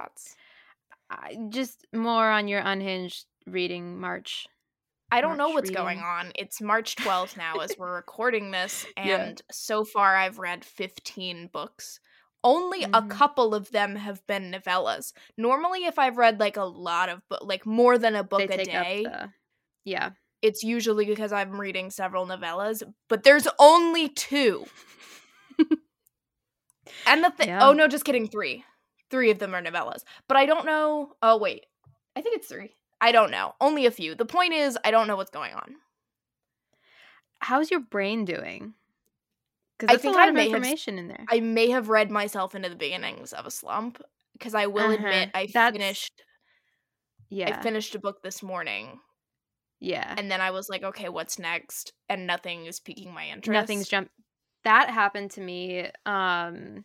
thoughts? I, just more on your unhinged reading March. I don't know March what's going on. It's March 12th now as we're recording this, Yeah. and so far I've read 15 books. Only a Mhm. couple of them have been novellas. Normally, if I've read like a lot of book, like more than a book they a day, the yeah. it's usually because I'm reading several novellas. But there's only two. and the thing, Yeah. oh no, just kidding, three. Three of them are novellas. But I don't know. Oh wait, I think it's three. I don't know. Only a few. The point is, I don't know what's going on. How's your brain doing? Because that's think a lot I of may have information in there. I may have read myself into the beginnings of a slump because I will admit Uh-huh. I That's- finished yeah, I finished a book this morning yeah. and then I was like, okay, what's next? And nothing is piquing my interest. Nothing's jump. That happened to me. Um,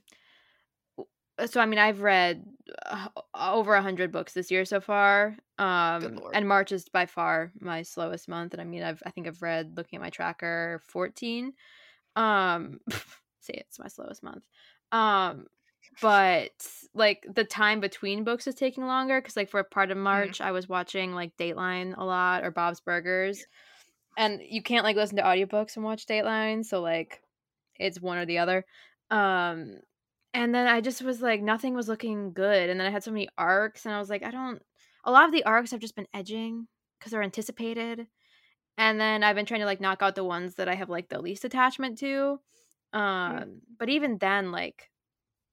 so I mean, I've read uh, over a hundred books this year so far. Um, and March is by far my slowest month. And I mean, I've I think I've read looking at my tracker fourteen. Um, say it's my slowest month. Um, but like the time between books is taking longer because like for a part of March I was watching like Dateline a lot or Bob's Burgers, and you can't like listen to audiobooks and watch Dateline, so like it's one or the other. Um, and then I just was like nothing was looking good, and then I had so many arcs, and I was like I don't. A lot of the arcs have just been edging because they're anticipated, and then I've been trying to like knock out the ones that I have like the least attachment to. Um, but even then, like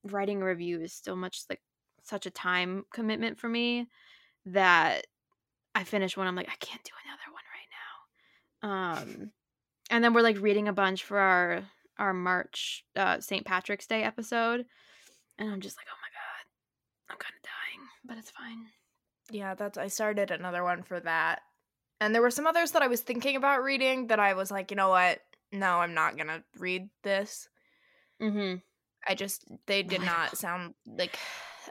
writing a review is still much like such a time commitment for me that I finish one. I'm like, I can't do another one right now. Um, and then we're like reading a bunch for our our March uh, St. Patrick's Day episode, and I'm just like, oh my god, I'm kind of dying, but it's fine. Yeah, that's I started another one for that. And there were some others that I was thinking about reading that I was like, you know what? No, I'm not going to read this. Mm-hmm. I just they did not sound like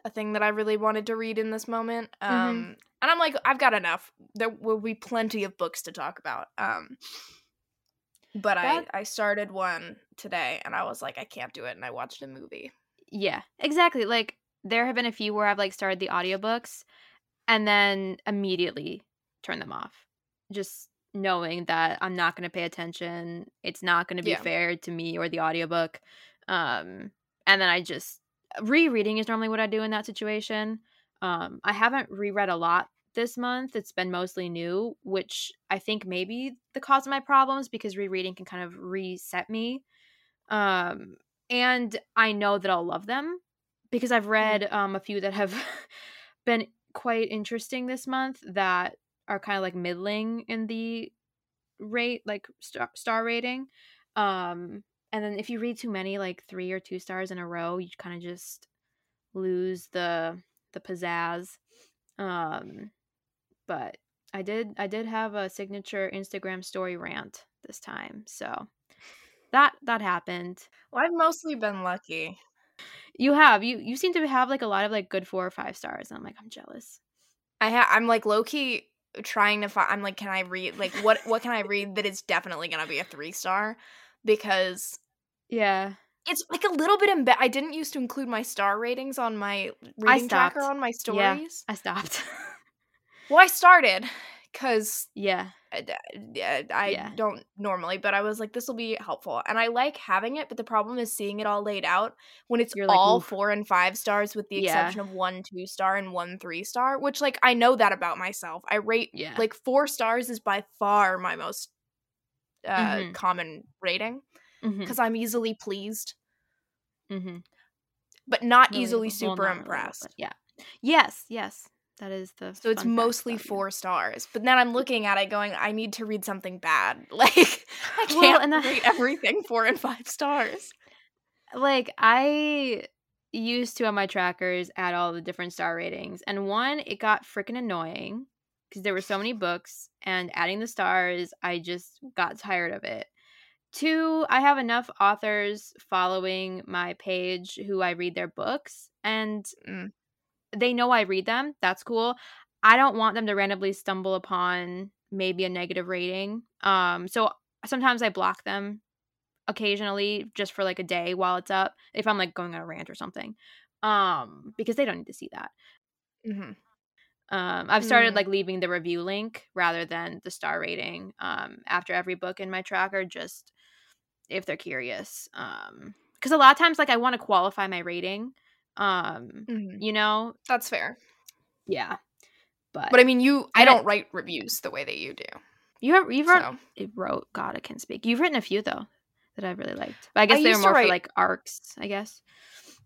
a thing that I really wanted to read in this moment. Mhm. Um and I'm like I've got enough. There will be plenty of books to talk about. Um but That- I I started one today and I was like I can't do it and I watched a movie. Yeah, exactly. Like there have been a few where I've like started the audiobooks and then immediately turn them off. Just knowing that I'm not going to pay attention. It's not going to be Yeah. fair to me or the audiobook. Um and then I just rereading is normally what I do in that situation. Um I haven't reread a lot this month. It's been mostly new, which I think may be the cause of my problems because rereading can kind of reset me. Um and I know that I'll love them because I've read um, a few that have been quite interesting this month that are kind of like middling in the rate, like star, star rating. Um, and then if you read too many, like three or two stars in a row, you kind of just lose the the pizzazz. Um, but I did I did have a signature Instagram story rant this time, so that that happened. Well, I've mostly been lucky. You have you you seem to have like a lot of like good four or five stars, and I'm like I'm jealous. I ha- I'm like low key trying to find. I'm like, can I read like what what can I read that is definitely gonna be a three star? Because Yeah, it's like a little bit embe- I didn't used to include my star ratings on my reading tracker on my Yeah. stories. I stopped. Well, I started because yeah, I, I Yeah. don't normally, but I was like, this will be helpful, and I like having it. But the problem is seeing it all laid out when it's You're like, all "Oof." four and five stars, with the Yeah. exception of one two star and one three star. Which, like, I know that about myself. I rate yeah, like four stars is by far my most uh, Mhm. common rating mm-hmm, because I'm easily pleased, mm-hmm. but not easily Well, super not impressed. but yeah, yes, yes, that is the. So it's mostly about you. four stars. But then I'm looking at it going, I need to read something bad. Like I can't and that- rate everything four and five stars. like I used to on my trackers add all the different star ratings, and one it got freaking annoying because there were so many books, and adding the stars, I just got tired of it. Two, I have enough authors following my page who I read their books, and Mm. They know I read them. That's cool. I don't want them to randomly stumble upon maybe a negative rating. Um, so sometimes I block them occasionally just for like a day while it's up if I'm like going on a rant or something. um because they don't need to see that Mm-hmm. um i've started Mm. like leaving the review link rather than the star rating um after every book in my tracker just if they're curious um because a lot of times like i want to qualify my rating um Mm-hmm. you know That's fair. yeah but, But I mean, you, I don't write reviews the way that you do. you have you've wrote, So. it wrote god i can speak you've written a few though that i've really liked but i guess I they were more for like arcs i guess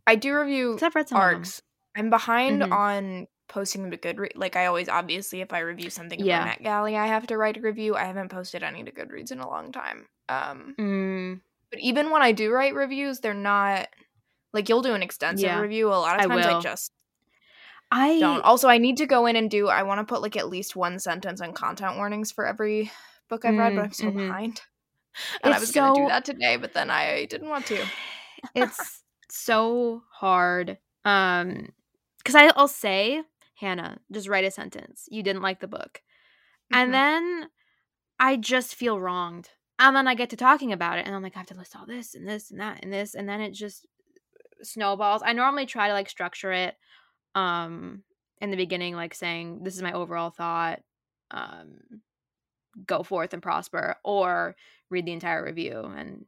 I do review i've read some arcs. I'm behind Mhm. on posting them to Goodreads. Like I always, obviously, if I review something Yeah. NetGalley, I have to write a review. I haven't posted any to Goodreads in a long time. Um, mm, but even when I do write reviews, they're not like you'll do an extensive Yeah. review. A lot of times I will. just i don't. Also, I need to go in and do. I want to put like at least one sentence on content warnings for every book I've read, but Mm, I'm so mhm. behind. And I It's was gonna do that today, but then I didn't want to. it's so hard um because i'll say hannah just write a sentence you didn't like the book Mhm. and then i just feel wronged and then i get to talking about it and i'm like i have to list all this and this and that and this and then it just snowballs. I normally try to like structure it um in the beginning like saying this is my overall thought um go forth and prosper or read the entire review and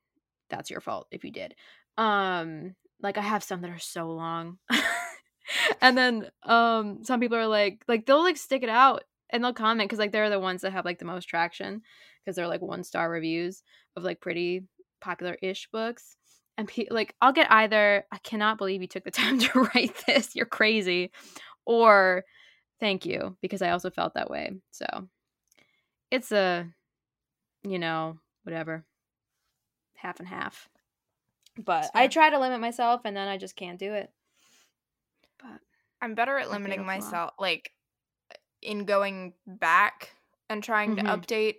that's your fault if you did. Um like i have some that are so long. And then um some people are like like they'll like stick it out and they'll comment because like they're the ones that have like the most traction because they're like one star reviews of like pretty popular ish books and pe- like i'll get either i cannot believe you took the time to write this you're crazy or thank you because i also felt that way so it's a you know whatever half and half but i try to limit myself and then i just can't do it. But I'm better at limiting myself, like in going back and trying Mhm. to update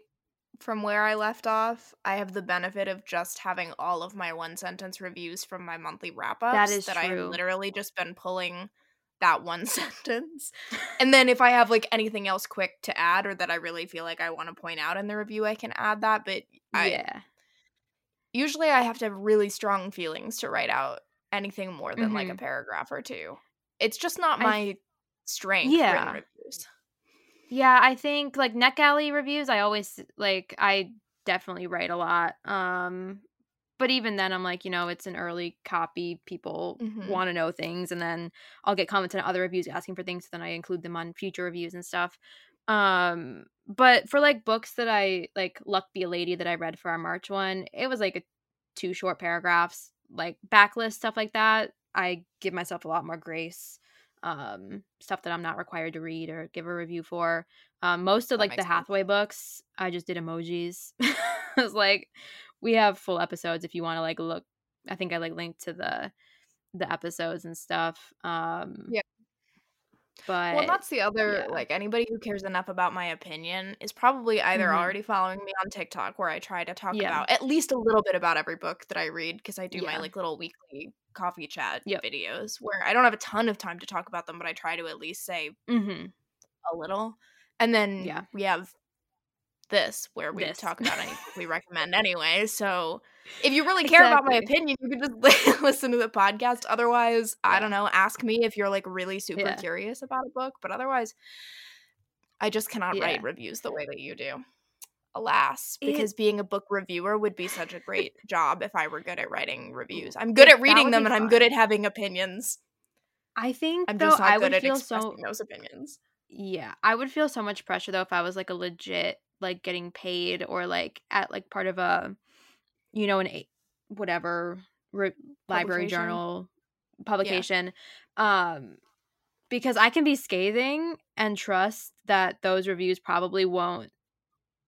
from where I left off. I have the benefit of just having all of my one sentence reviews from my monthly wrap ups. is that I've literally just been pulling that one sentence. And then if I have like anything else quick to add or that I really feel like I want to point out in the review, I can add that. But I yeah usually I have to have really strong feelings to write out anything more than like a Mhm. paragraph or two. It's just not my th- strength. Yeah. Yeah, I think like NetGalley reviews, I always like I definitely write a lot. Um but even then I'm like, you know, it's an early copy. People Mhm. want to know things and then I'll get comments on other reviews asking for things, so then I include them on future reviews and stuff. Um but for like books that I like Luck Be a Lady that I read for our March one, it was like a two short paragraphs, like backlist stuff like that. I give myself a lot more grace um stuff that i'm not required to read or give a review for um most of That like the sense. hathaway books i just did emojis i was like we have full episodes if you want to like look i think i like linked to the the episodes and stuff um Yeah. But Well, that's the other yeah. like anybody who cares enough about my opinion is probably either Mhm. already following me on TikTok where I try to talk Yeah. about at least a little bit about every book that I read because I do my like little weekly coffee chat Yep. videos where I don't have a ton of time to talk about them, but I try to at least say hmm a little. And then Yeah. we have this where we This. talk about any we recommend anyway. So if you really care about my opinion, you can just listen to the podcast. Otherwise, I don't know, ask me if you're like really super Yeah. curious about a book, but otherwise I just cannot Yeah. write reviews the way that you do. Alas, It- because being a book reviewer would be such a great job if I were good at writing reviews. I'm good at reading them and I'm good at having opinions. i think I'm though just not i good would at feel expressing so those opinions. Yeah, I would feel so much pressure though if I was like a legit like getting paid or like at like part of a you know an whatever re- library journal publication um because I can be scathing and trust that those reviews probably won't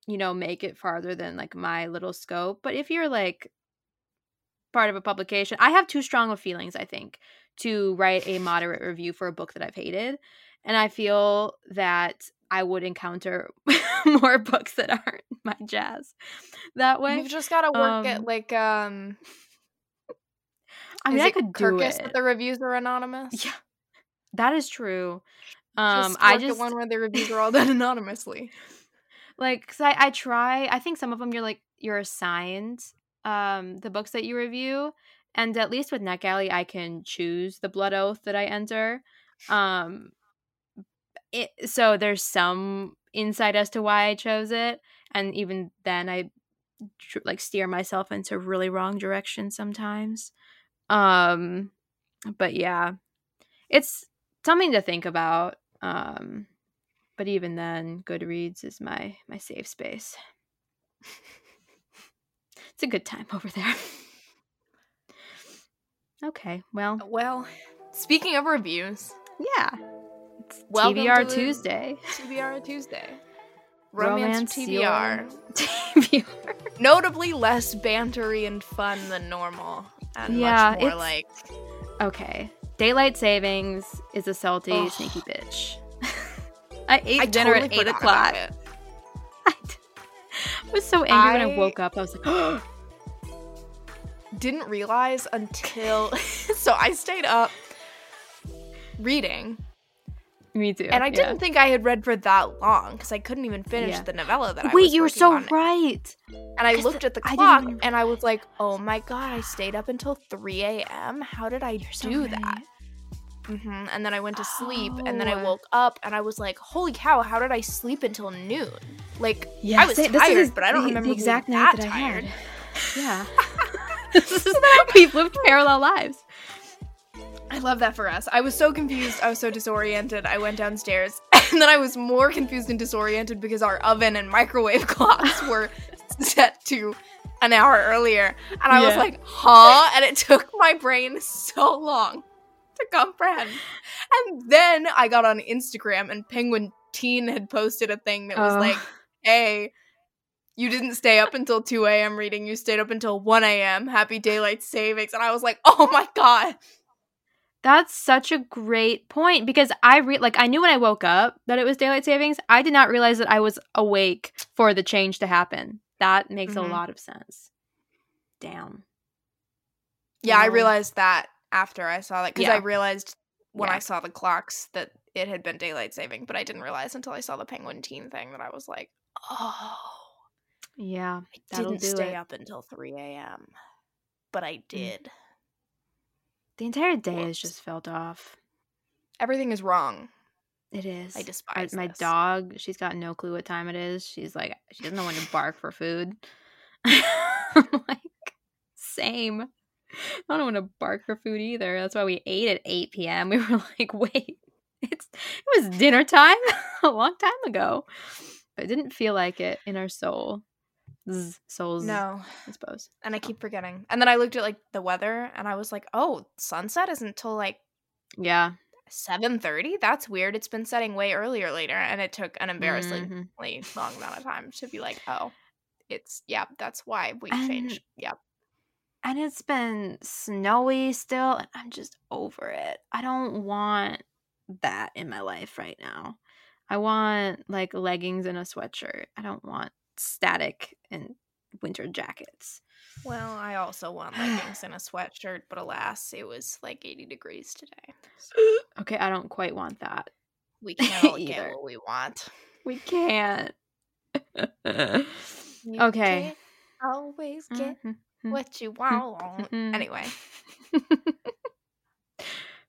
you know make it farther than like my little scope but if you're like part of a publication I have too strong of feelings I think to write a moderate review for a book that I've hated and I feel that I would encounter more books that aren't my jazz that way. You've just got to work at Um, like um I mean, I could do Kirkus it. that the reviews are anonymous? Yeah, that is true. Um, just I at just one where the reviews are all done anonymously. like cause I, I try. I think some of them you're like you're assigned um the books that you review, and at least with NetGalley, I can choose the blood oath that I enter. Um, it, so there's some insight as to why I chose it, and even then, I like steer myself into really wrong direction sometimes. Um, but yeah, it's something to think about. Um, but even then, Goodreads is my my safe space. it's a good time over there. okay, well, Well, speaking of reviews, yeah, it's Welcome TBR Tuesday. TBR Tuesday. Romance, your TBR. TBR. Notably less bantery and fun than normal. And Yeah, much more it's- like Okay, daylight savings is a salty, sneaky bitch. I ate I dinner totally at eight o'clock. about it. I was so angry when I I- woke up. I was like, Didn't realize until so I stayed up reading "Me too." and I yeah. didn't think I had read for that long because I couldn't even finish Yeah. the novella that I Wait, you were so right. And I looked at the clock even- and I was like, oh my god, I stayed up until 3 a.m. How did I You're so do right. that? hmm And then I went to sleep and then I Oh. woke up and I was like, holy cow, how did I sleep until noon? Like, Yeah, I was say- tired, but I don't the, remember the exact night that that I tired. had. Yeah. this is how we've lived parallel lives. I love that for us. I was so confused. I was so disoriented. I went downstairs and then I was more confused and disoriented because our oven and microwave clocks were set to an hour earlier. And I was like, huh? And it took my brain so long to comprehend. And then I got on Instagram and Penguin Teen had posted a thing that was Oh. like, hey, you didn't stay up until 2 a.m. reading, you stayed up until 1 a.m. Happy daylight savings. And I was like, oh my God. That's such a great point because I re- like I knew when I woke up that it was daylight savings. I did not realize that I was awake for the change to happen. That makes Mhm. a lot of sense. Damn. Yeah, I realized that after I saw that because I realized when Yeah. I saw the clocks that it had been daylight saving, but I didn't realize until I saw the penguin teen thing that I was like, oh, Yeah. I didn't stay it. up until 3 a.m., but I did. The entire day has just felt off. Everything is wrong. It is. I I- despise my this. dog, she's got no clue what time it is. She's like, she doesn't know when to bark for food. I'm like, same. I don't when to bark for food either. That's why we ate at 8 p.m. We were like, wait, it's it was dinner time a long time ago. But it didn't feel like it in our soul. Souls, No, I suppose. and I keep forgetting. And then I looked at like the weather, and I was like, oh, sunset isn't until like Yeah. 7:30. That's weird. It's been setting way earlier later, and it took an embarrassingly Mhm. long amount of time to be like, oh, it's yeah, that's why we And- changed. Yeah. and it's been snowy still and i'm just over it i don't want that in my life right now i want like leggings and a sweatshirt i don't want static and winter jackets Well, I also want leggings and a sweatshirt, but alas, it was like 80 degrees today. okay i don't quite want that We can't all get what we want. we can't Okay. can't always get Mhm. what you want. Mhm. Anyway,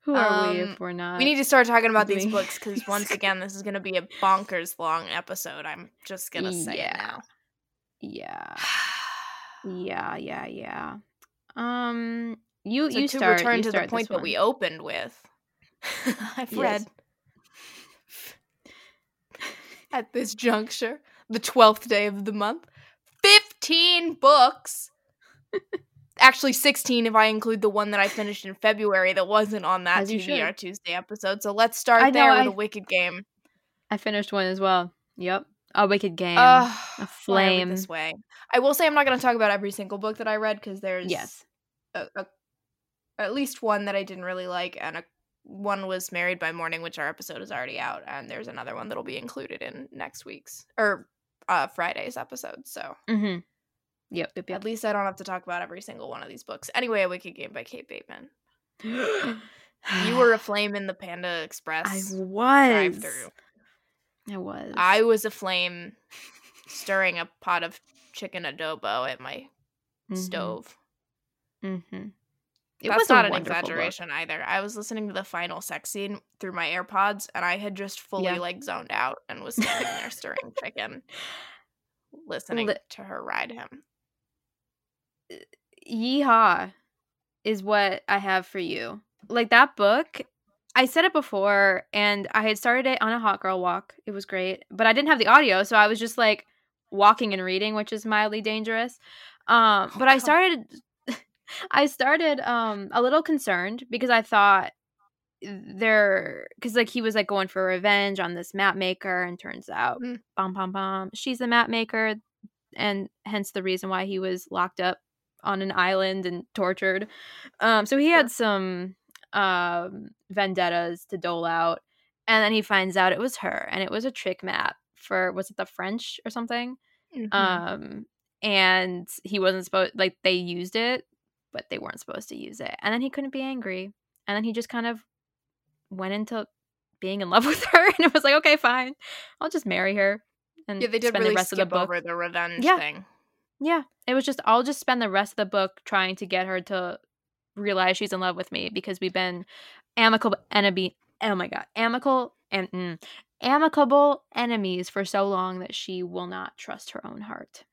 who are we Um, if we're not we need to start talking about these books because once again, this is going to be a bonkers long episode. I'm just going to say Yeah. now. yeah yeah yeah yeah um you So you to start return you to the point that we opened with, I've Yes. read at this juncture, the 12th day of the month, 15 books. Actually, 16 if I include the one that I finished in February that wasn't on that you Tuesday episode. So let's start I know, there with I- a Wicked Game. I finished one as well. Yep. A wicked game. Ugh, a why are we flame. This way. I will say I'm not going to talk about every single book that I read because there's yes. a, a, at least one that I didn't really like, and a, one was Married by Morning, which our episode is already out, and there's another one that'll be included in next week's or uh, Friday's episode. So Mm-hmm. Yep. Yep. at least I don't have to talk about every single one of these books. Anyway, A Wicked Game by Kate Bateman. You were a flame in the Panda Express I drive was. through. I was. I was a flame stirring a pot of chicken adobo at my Mhm. stove. Mm-hmm. It That's was not an wonderful book. exaggeration either. I was listening to the final sex scene through my AirPods, and I had just fully Yeah. like zoned out and was standing there stirring chicken, listening Li- to her ride him. Yeehaw is what I have for you. Like that book, I said it before, and I had started it on a hot girl walk. It was great, but I didn't have the audio, so I was just like walking and reading, which is mildly dangerous. Um, Oh, but I started, I started um a little concerned because I thought there because like he was like going for revenge on this map maker and turns out Mm. bum bum bum she's the map maker and hence the reason why he was locked up on an island and tortured um so he had some um vendettas to dole out and then he finds out it was her and it was a trick map for was it the french or something Mhm. um and he wasn't supposed like they used it but they weren't supposed to use it and then he couldn't be angry and then he just kind of went into being in love with her and it was like okay fine i'll just marry her and yeah, they did spend really the rest skip of the book over the revenge Yeah. thing. Yeah it was just i'll just spend the rest of the book trying to get her to realize she's in love with me because we've been amicable enemy oh my god amicable and mm, amicable enemies for so long that she will not trust her own heart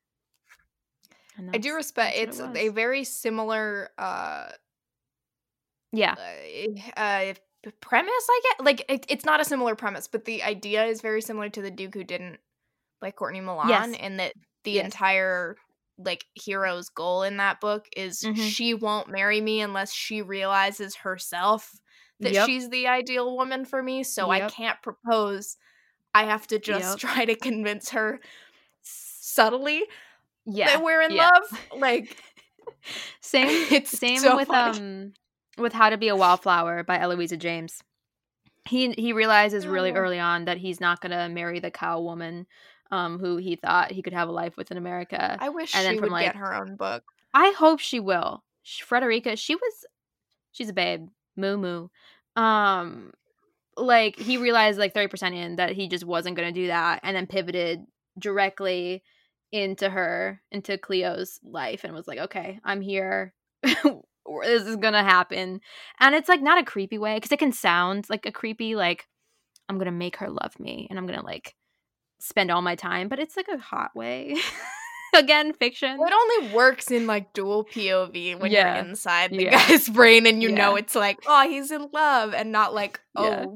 I do respect it's it a very similar uh yeah uh, uh premise i get like it, it's not a similar premise but the idea is very similar to the duke who didn't like courtney milan Yes. in that the Yes. entire like hero's goal in that book is Mhm. she won't marry me unless she realizes herself that Yep. she's the ideal woman for me so i can't propose i have to just Yep. try to convince her subtly yeah that we're in yeah. love like same it's same so with funny. um with how to be a wallflower by eloisa james he he realizes really Oh. early on that he's not gonna marry the cow woman um who he thought he could have a life with in america i wish and then she from, would like- get her own book I hope she will. Frederica, she was she's a babe. Moo moo. Um like he realized like 30% in that he just wasn't going to do that and then pivoted directly into her into Cleo's life and was like, "Okay, I'm here. this is going to happen." And it's like not a creepy way cuz it can sound like a creepy like I'm going to make her love me and I'm going to like spend all my time, but it's like a hot way. Again, fiction. Well, it only works in like dual POV when Yeah. you're inside the Yeah. guy's brain and you know it's like, oh, he's in love, and not like, oh, Yeah.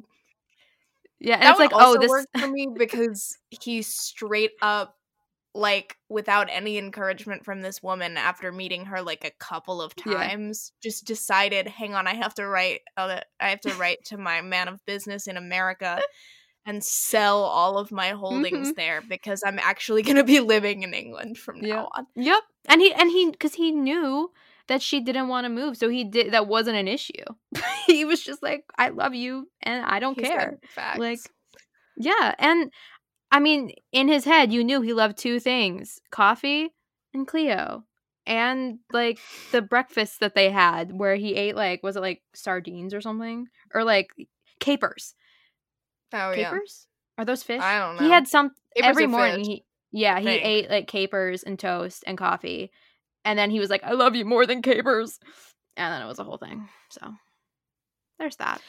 Yeah, and that it's like, oh, also this work for me because he's straight up like without any encouragement from this woman after meeting her like a couple of Yeah. times just decided hang on i have to write uh, i have to write to my man of business in america and sell all of my holdings Mhm. there because i'm actually going to be living in england from Yeah. now on Yep. And he and he cuz he knew that she didn't want to move, so he did that wasn't an issue. he was just like, I love you and I don't He said care. facts. Like Yeah, and I mean, in his head, you knew he loved two things: coffee and Cleo. And like the breakfast that they had where he ate like was it like sardines or something? Or like capers. Oh yeah Capers? Are those fish? I don't know. He had some Capers every morning fish, he yeah he think. ate like capers and toast and coffee and then he was like i love you more than capers and then it was a whole thing so there's that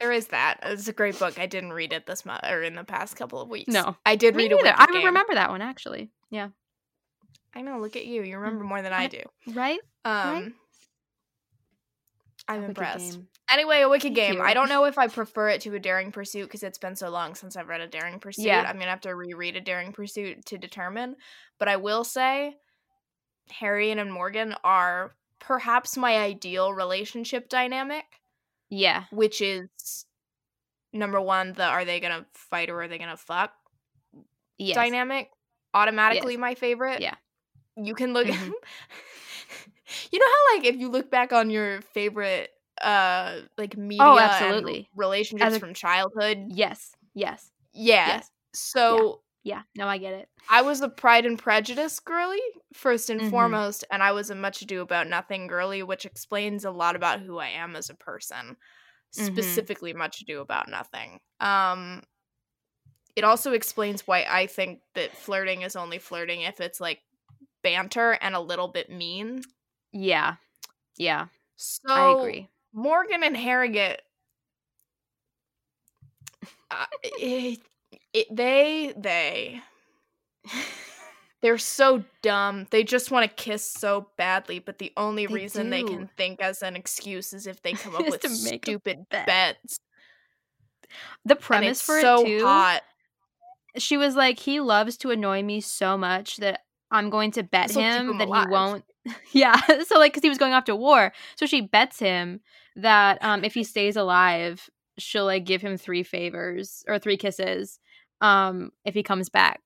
There is that. It's a great book. I didn't read it this month or in the past couple of weeks. No. I did Me read neither. Wicked i Game. remember that one actually yeah I know. Look at you. You remember more than I I- do. right Um, I'm impressed. Game. Anyway, a wicked game. I don't know if I prefer it to a Daring Pursuit because it's been so long since I've read a Daring Pursuit. Yeah. I'm gonna have to reread a Daring Pursuit to determine. But I will say, Harriet and Morgan are perhaps my ideal relationship dynamic, yeah which is number one, the are they gonna fight or are they gonna fuck yes. dynamic. Automatically Yes. my favorite. Yeah. You can look Mhm. You know how like if you look back on your favorite uh like media Oh, absolutely. relationships a- from childhood. yes yes Yeah. yes So yeah no i get it I was a Pride and Prejudice girly first and Mhm. foremost, and I was a Much Ado About Nothing girly, which explains a lot about who I am as a person. Mhm. Specifically, Much Ado About Nothing. Um, it also explains why I think that flirting is only flirting if it's like banter and a little bit mean. Yeah yeah So I agree. Morgan and Harrogate, uh, it, it, they they they're so dumb. They just want to kiss so badly, but the only They reason they can think as an excuse is if they come up with stupid bet. bets. The premise for so it too. hot. She was like, he loves to annoy me so much that I'm going to bet This'll him him that alive." he won't. yeah. So like, because he was going off to war, so she bets him that um if he stays alive, she'll like give him three favors or three kisses, um if he comes back.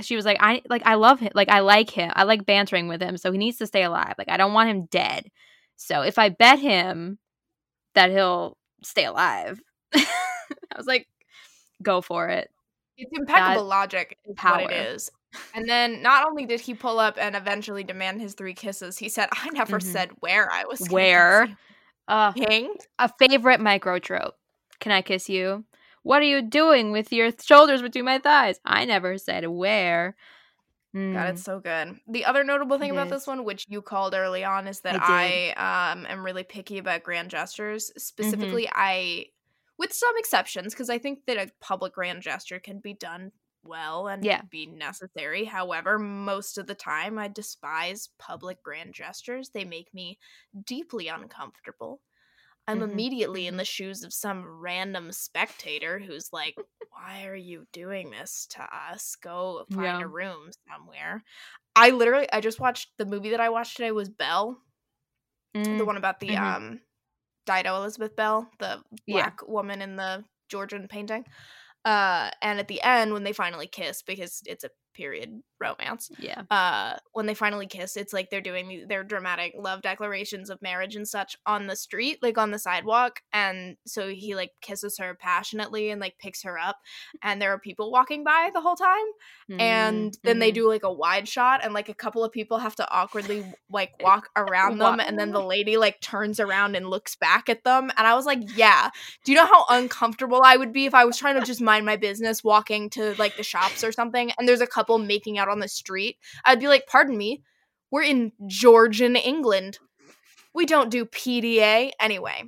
She was like, I like I love him, like I like him, I like bantering with him, so he needs to stay alive. Like I don't want him dead. So if I bet him that he'll stay alive, I was like, go for it. It's impeccable That logic is what power. it is. And then not only did he pull up and eventually demand his three kisses, he said, "I never Mhm. said where I was Where? Uh, a favorite micro trope. Can I kiss you? What are you doing with your shoulders between my thighs? I never said where. God, Mm, it's so good. The other notable thing It about is. this one, which you called early on, is that I I, um am really picky about grand gestures. Mm-hmm. Specifically, I, with some exceptions, because I think that a public grand gesture can be done well and Yeah. be necessary. However, most of the time, I despise public grand gestures. They make me deeply uncomfortable. I'm Mhm, immediately in mhm. the shoes of some random spectator who's like, Why are you doing this to us? Go find Yeah. a room somewhere. I literally I just watched the movie that I watched today was Belle, the Mm, one about the mhm. um Dido Elizabeth Belle, the Yeah. black woman in the Georgian painting. Uh and at the end when they finally kiss because it's a period romance yeah. uh when they finally kiss it's like they're doing their dramatic love declarations of marriage and such on the street like on the sidewalk and so he like kisses her passionately and like picks her up and there are people walking by the whole time and then they Mhm. do like a wide shot and like a couple of people have to awkwardly like walk around them and then the lady like turns around and looks back at them and i was like yeah do you know how uncomfortable i would be if i was trying to just mind my business walking to like the shops or something and there's a couple making out on the street i'd be like pardon me we're in georgian england we don't do pda anyway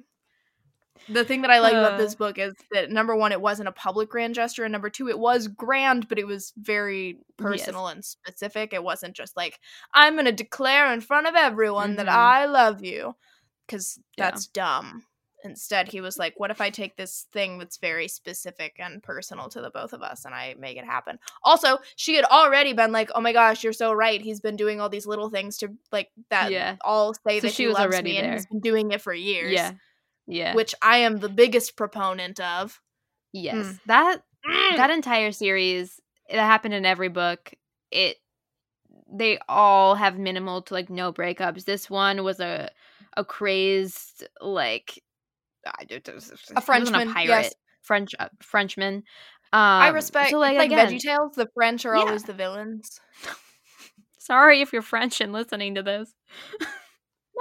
the thing that I like about Uh. this book is that number one, it wasn't a public grand gesture, and number two, it was grand, but it was very personal and specific. It wasn't just like I'm gonna declare in front of everyone that Mhm. I love you, because Yeah. that's dumb. Instead, he was like, "What if I take this thing that's very specific and personal to the both of us, and I make it happen?" Also, she had already been like, "Oh my gosh, you're so right. He's been doing all these little things to like that Yeah. all say So that she he was loves already me, and he's been doing it for years." Yeah. Yeah. which I am the biggest proponent of. yes. That Mm. that entire series that happened in every book. It they all have minimal to like no breakups. This one was a a crazed like I don't- it wasn't Frenchman, a pirate, yes. French uh, Frenchman. Um, I respect So like, like, again, VeggieTales. The French are Yeah. always the villains. sorry if you're French and listening to this. Yeah,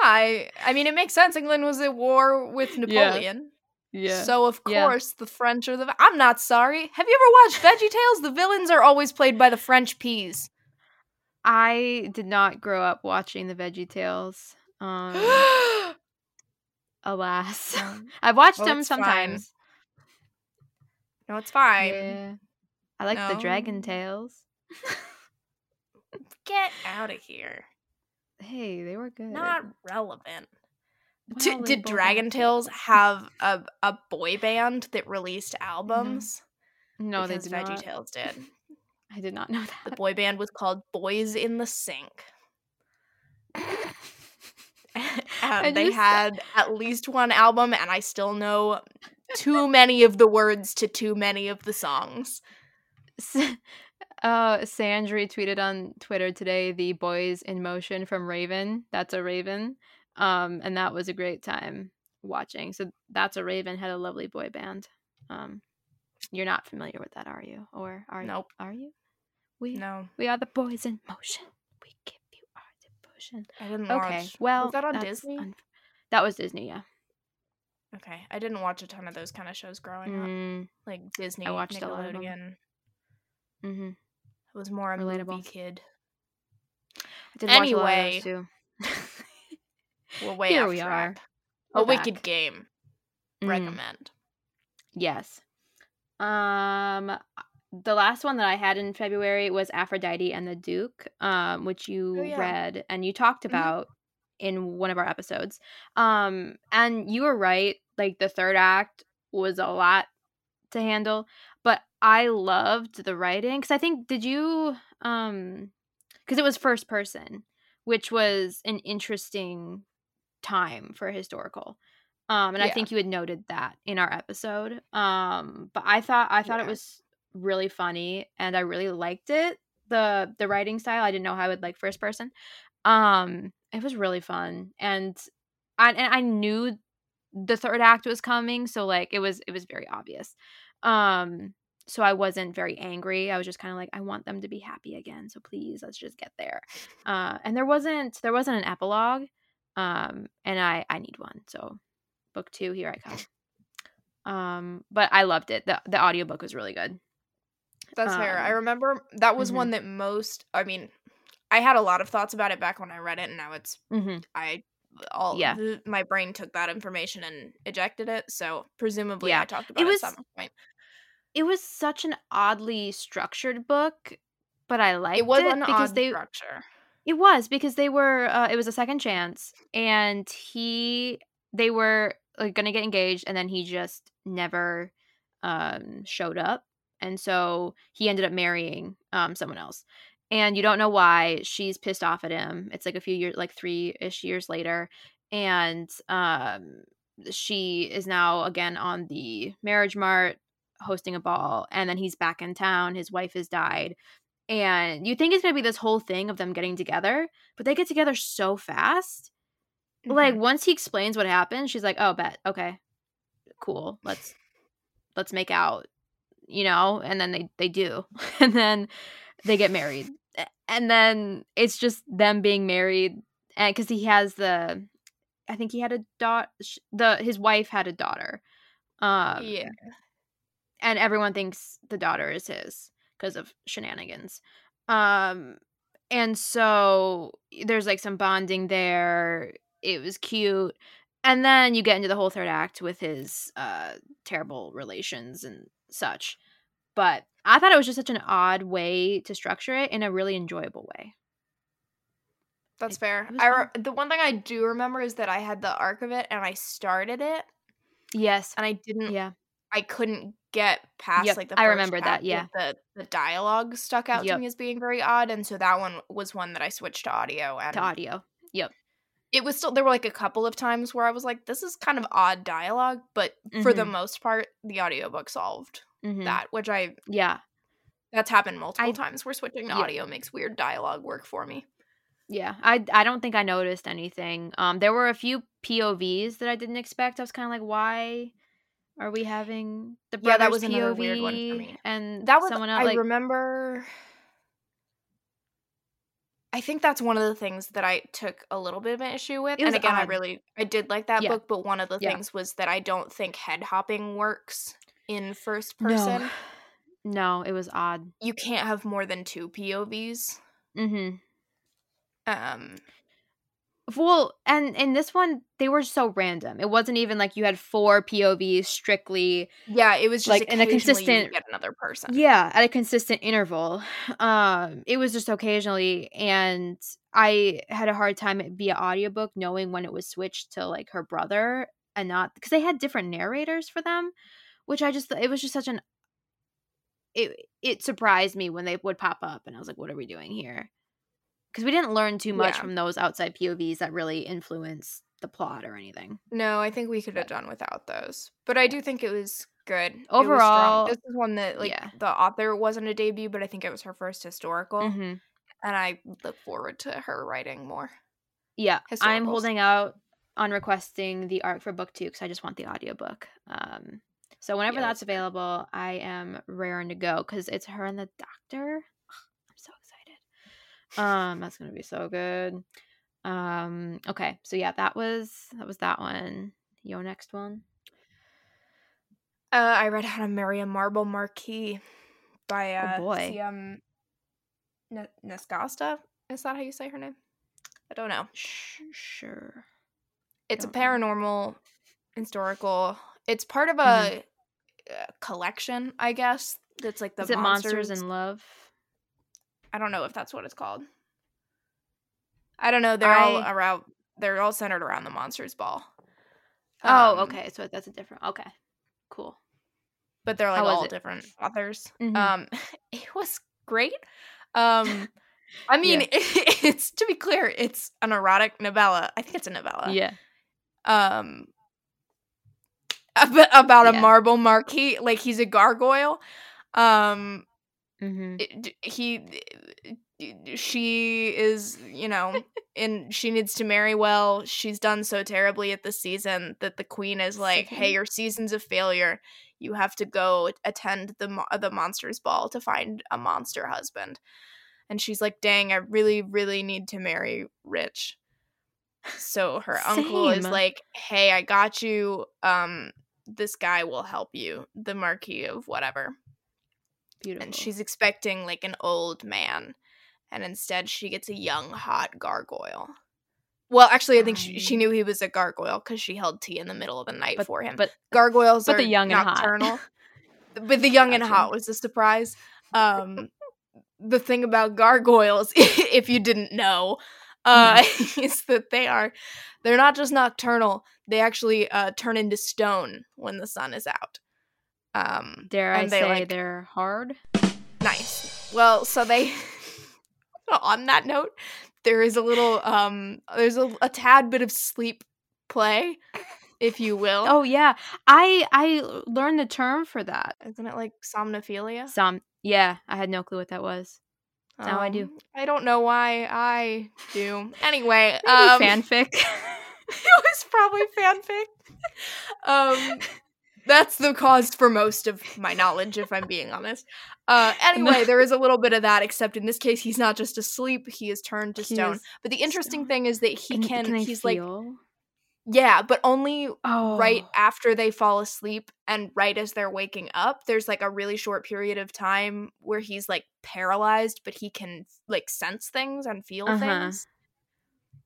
I I mean it makes sense. England was at war with Napoleon. Yeah. So of Yeah. course the French are the. I'm not sorry. Have you ever watched VeggieTales? The villains are always played by the French peas. I did not grow up watching the Veggie Tales. Um, alas, Um, I've watched well, them it's fine. sometimes. no, it's fine. Yeah, I like the Dragon No. Tales. Get out of here. Hey, they were good. Not relevant. Well, D- did Dragon Tales tales. have a, a boy band that released albums? No, they because did not. VeggieTales did. I did not know that. The boy band was called Boyz in the Sink. And they just- had at least one album, and I still know too many of the words to too many of the songs. S- uh, Sandry tweeted on Twitter today the "Boyz N Motion" from Raven. That's a Raven, um, and that was a great time watching. So that's a Raven had a lovely boy band. Um, you're not familiar with that, are you? Or are Nope. you? Are you? We No, we are the boys in motion. We give I didn't Okay, watch. well, was that on Disney? un- that was Disney, yeah. okay, I didn't watch a ton of those kind of shows growing up, Mm, like Disney, I watched a lot of 'em. Nickelodeon. hmm I was more a Relatable. movie kid. I did watch a lot of Anyway, those too. We're way Here we track. A We're wicked back. game. Mhm. Recommend. Yes. Um the last one that I had in February was Aphrodite and the Duke, um, which you Oh, yeah. read and you talked Mhm. about in one of our episodes. Um, and you were right, like the third act was a lot to handle, but I loved the writing because I think did you um because it was first person, which was an interesting time for historical. Um, and I think you had noted that in our episode. Um, but I thought I thought it was really funny and I really liked it. The the writing style. I didn't know how I would like first person. Um, it was really fun. And I and I knew the third act was coming, so like it was it was very obvious. Um so I wasn't very angry. I was just kind of like I want them to be happy again. So please let's just get there. Uh and there wasn't there wasn't an epilogue. Um and I I need one. So book 2 here I come. Um but I loved it. The the audiobook was really good. That's fair. I Um, remember that was mhm. one that most. I mean, I had a lot of thoughts about it back when I read it, and now it's Mhm. I all Yeah. th- my brain took that information and ejected it. So presumably, Yeah. I talked about it, was- at some point. It was such an oddly structured book, but I liked It was it an because odd they structure. It was because they were uh, it was a second chance and he they were like going to get engaged and then he just never um showed up and so he ended up marrying um someone else. And you don't know why she's pissed off at him. It's like a few years like 3ish years later and um she is now again on the marriage mart hosting a ball and then he's back in town his wife has died and you think it's gonna be this whole thing of them getting together, but they get together so fast. Like Mhm. once he explains what happened, she's like, "Oh, bet, okay, cool, let's let's make out," you know. And then they they do, and then they get married, and then it's just them being married, and because he has the, I think he had a daughter. The his wife had a daughter, um, yeah, and everyone thinks the daughter is his because of shenanigans. Um and so there's like some bonding there. It was cute. And then you get into the whole third act with his uh terrible relations and such. But I thought it was just such an odd way to structure it in a really enjoyable way. that's it- fair. it I re- the one thing I do remember is that I had the arc of it and I started it Yes. and I didn't. Yeah. I couldn't get past Yep, like the I remember that, yeah. the the dialogue stuck out to me as being very odd, and so that one was one that I switched to audio, and To audio. It was still there were like a couple of times where I was like, this is kind of odd dialogue, but for the Mhm. most part, the audiobook solved Mhm. that, which I Yeah. that's happened multiple I- times where switching to yeah. audio makes weird dialogue work for me. Yeah, I I don't think I noticed anything. Um, there were a few POVs that I didn't expect. I was kind of like, why are we having the Yeah, that was another POV weird one for me. and That was someone else? I Like, remember I think that's one of the things that I took a little bit of an issue with. And again, I really I did like that Yeah. book, but one of the Yeah. things was that I don't think head hopping works in first no, person. no, it was odd. You can't have more than two POVs. Mm-hmm. Um Well, and in this one, they were so random. It wasn't even like you had four POVs strictly yeah, it was just Like, in a occasionally you would consistent- get another person. Yeah, at a consistent interval. Um, it was just occasionally, and I had a hard time via audiobook knowing when it was switched to like her brother and not because they had different narrators for them, which I just it was just such an it it surprised me when they would pop up, and I was like, "What are we doing here?" Because we didn't learn too much Yeah. from those outside POVs that really influence the plot or anything. No, I think we could have done without those. But I do think it was good. It was. Overall- this is one that like yeah. the author wasn't a debut, but I think it was her first historical. Mhm. And I look forward to her writing more. Yeah, I'm holding out on requesting the art for book two because I just want the audiobook. Um, so whenever that's available, I am raring to go because it's her and the doctor. I'm so excited. Um, that's gonna be so good. Um, okay, so yeah, that was that was that one. Your next one. Uh, I read How to Marry a Marble Marquis by uh, Oh, boy. C.M. N-. Is that how you say her name? I don't know. Sh- sure. It's a Don't know. paranormal historical. It's part of a, Mhm. uh collection, I guess. That's like the Is it monsters. Monsters in Love? I don't know if that's what it's called. I don't know. They're all around. They're all centered around the monsters ball. Oh, Um, okay. So that's a different. Okay, cool. But they're like How all it? different authors. Mhm. Um, it was great. Um, I mean, Yeah. it's to be clear, it's an erotic novella. I think it's a novella. yeah. um ab- about a Yeah. marble marquis like he's a gargoyle um Mm-hmm. it- he she is you know and she needs to marry well she's done so terribly at the season that the queen is like hey your season's a failure. You have to go attend the mo- the monsters ball to find a monster husband. And she's like dang i really really need to marry rich. So her uncle is like hey i got you um this guy will help you the marquis of whatever Beautiful. and she's expecting like an old man and instead she gets a young hot gargoyle. Well actually i think she, she knew he was a gargoyle because she held tea in the middle of the night but for him. but gargoyles but are the young and hot. but the young and hot was a surprise. Um the thing about gargoyles if you didn't know uh is that they are they're not just nocturnal they actually uh turn into stone when the sun is out um dare I they, say like- they're hard? Nice. Well, so they on that note, there is a little um there's a, a tad bit of sleep play, if you will. Oh yeah, I I learned the term for that. Isn't it like somnophilia? Some yeah, I had no clue what that was. Now I do. Um, I don't know why I do. Anyway, um, fanfic. it was probably fanfic. Um, that's the cause for most of my knowledge, if I'm being honest. Uh, anyway, there is a little bit of that, except in this case, he's not just asleep; he is turned to He stone. But the interesting stone. thing is that he And can. they he's like, yeah, but only oh right after they fall asleep and right as they're waking up. There's like a really short period of time where he's like paralyzed, but he can like sense things and feel Uh-huh. things.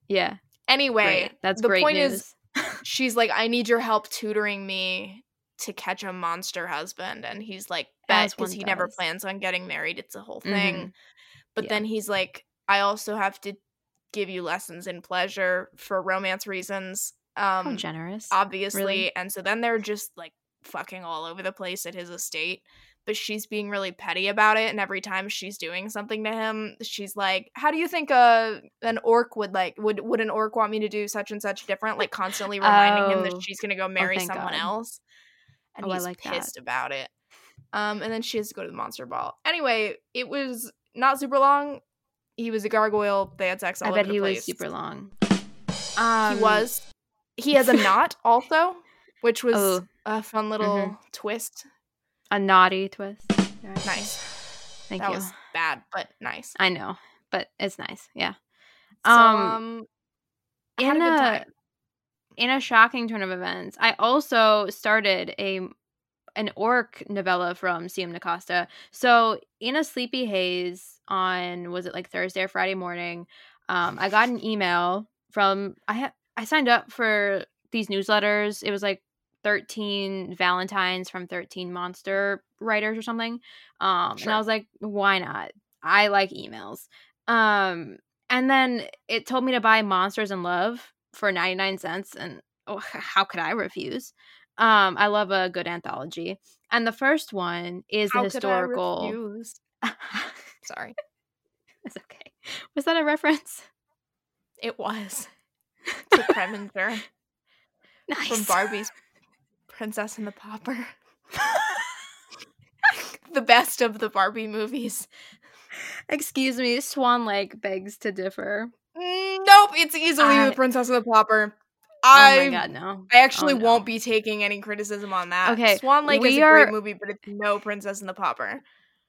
Yeah, Anyway, great. That's the point news. is she's like, I need your help tutoring me to catch a monster husband. And he's like, bet, because he never plans on getting married. It's a whole thing. Mhm. But Yeah. then he's like, I also have to give you lessons in pleasure for romance reasons. How Um, generous. obviously. And so then they're just like fucking all over the place at his estate. But she's being really petty about it, and every time she's doing something to him, she's like, "How do you think uh an orc would like would would an orc want me to do such and such different?" Like constantly reminding him Oh. that she's gonna go marry thank someone God. else, and Oh, I he's like that. pissed about it. Um, and then she has to go to the monster ball. Anyway, it was not super long. He was a gargoyle. They had sex all I bet he place. was super long. Um, he was. He has a knot also, which was Oh. a fun little twist. a naughty twist. Nice. Thank that you. was bad, but nice. I know, but it's nice. Yeah. So, Um, um, in a. in a shocking turn of events, I also started a an orc novella from CM Nacosta. So in a sleepy haze on was it like Thursday or Friday morning, um, I got an email from I ha- I signed up for these newsletters. It was like 13 Valentines from 13 monster writers or something. Um and I was like, why not? I like emails. Um and then it told me to buy Monsters in Love for 99 cents and oh, how could I refuse? Um I love a good anthology. And the first one is How I historical refuse? Sorry, It's okay. Was that a reference? it was to Preminger Nice. from Barbie's Princess and the Pauper. the best of the Barbie movies. Excuse me, Swan Lake begs to differ. Nope, it's easily I- the Princess and the Pauper. oh I my god, no. I actually Oh, no. won't be taking any criticism on that. Okay, Swan Lake is a are- great movie, but it's no Princess and the Pauper.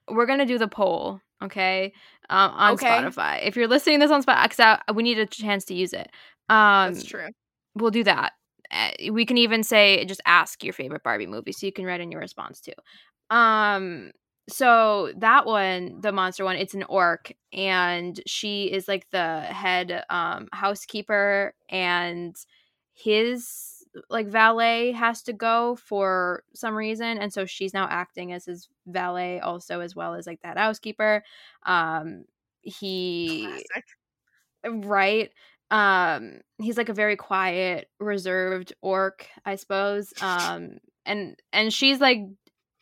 We're gonna do the poll, okay? Um, on Okay. Spotify. If you're listening to this on Spotify, we need a chance to use it. Um, That's true. we'll do that. Uh, we can even say just ask your favorite Barbie movie, so you can write in your response too. Um, so that one, the monster one, it's an orc, and she is like the head um housekeeper, and his like valet has to go for some reason and so she's now acting as his valet also as well as like that housekeeper um he Classic. right um he's like a very quiet reserved orc i suppose um and and she's like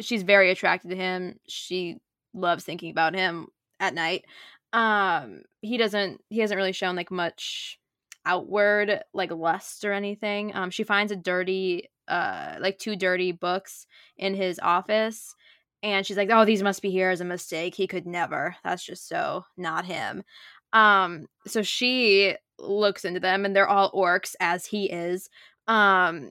she's very attracted to him she loves thinking about him at night um he doesn't he hasn't really shown like much outward like lust or anything um she finds a dirty uh like two dirty books in his office and she's like oh these must be here as a mistake he could never that's just so not him. Um so she looks into them and they're all orcs as he is um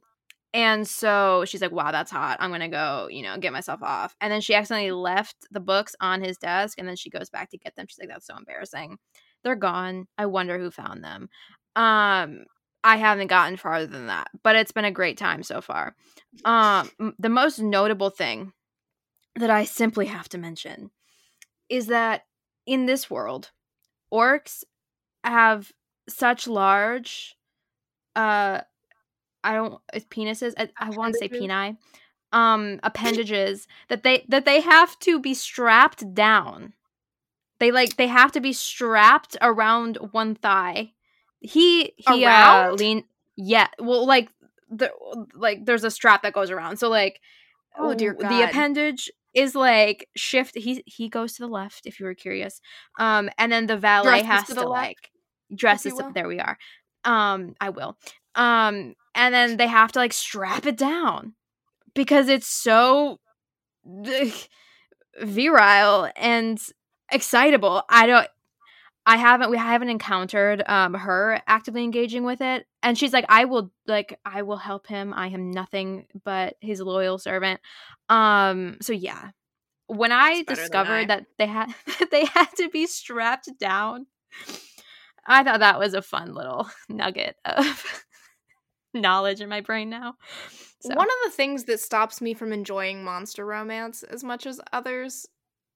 and so she's like wow that's hot. I'm gonna go you know get myself off. And then she accidentally left the books on his desk and then she goes back to get them. She's like that's so embarrassing. They're gone. I wonder who found them. Um i haven't gotten farther than that but it's been a great time so far. Um the most notable thing that i simply have to mention is that in this world orcs have such large uh i don't it's penises i, I want to say peni um appendages that they that they have to be strapped down. They like they have to be strapped around one thigh. He he uh lean yeah well like the like there's a strap that goes around so like Oh, dear God. the appendage is like shift he he goes to the left if you were curious um and then the valet Dresses has to to, left, like dresses will. there we are um i will um and then they have to like strap it down because it's so virile and excitable. I don't i haven't we haven't encountered um her actively engaging with it and she's like i will like i will help him. I am nothing but his loyal servant. Um so yeah. When i It's better than discovered I. that they had they had to be strapped down i thought that was a fun little nugget of knowledge in my brain now so One of the things that stops me from enjoying monster romance as much as others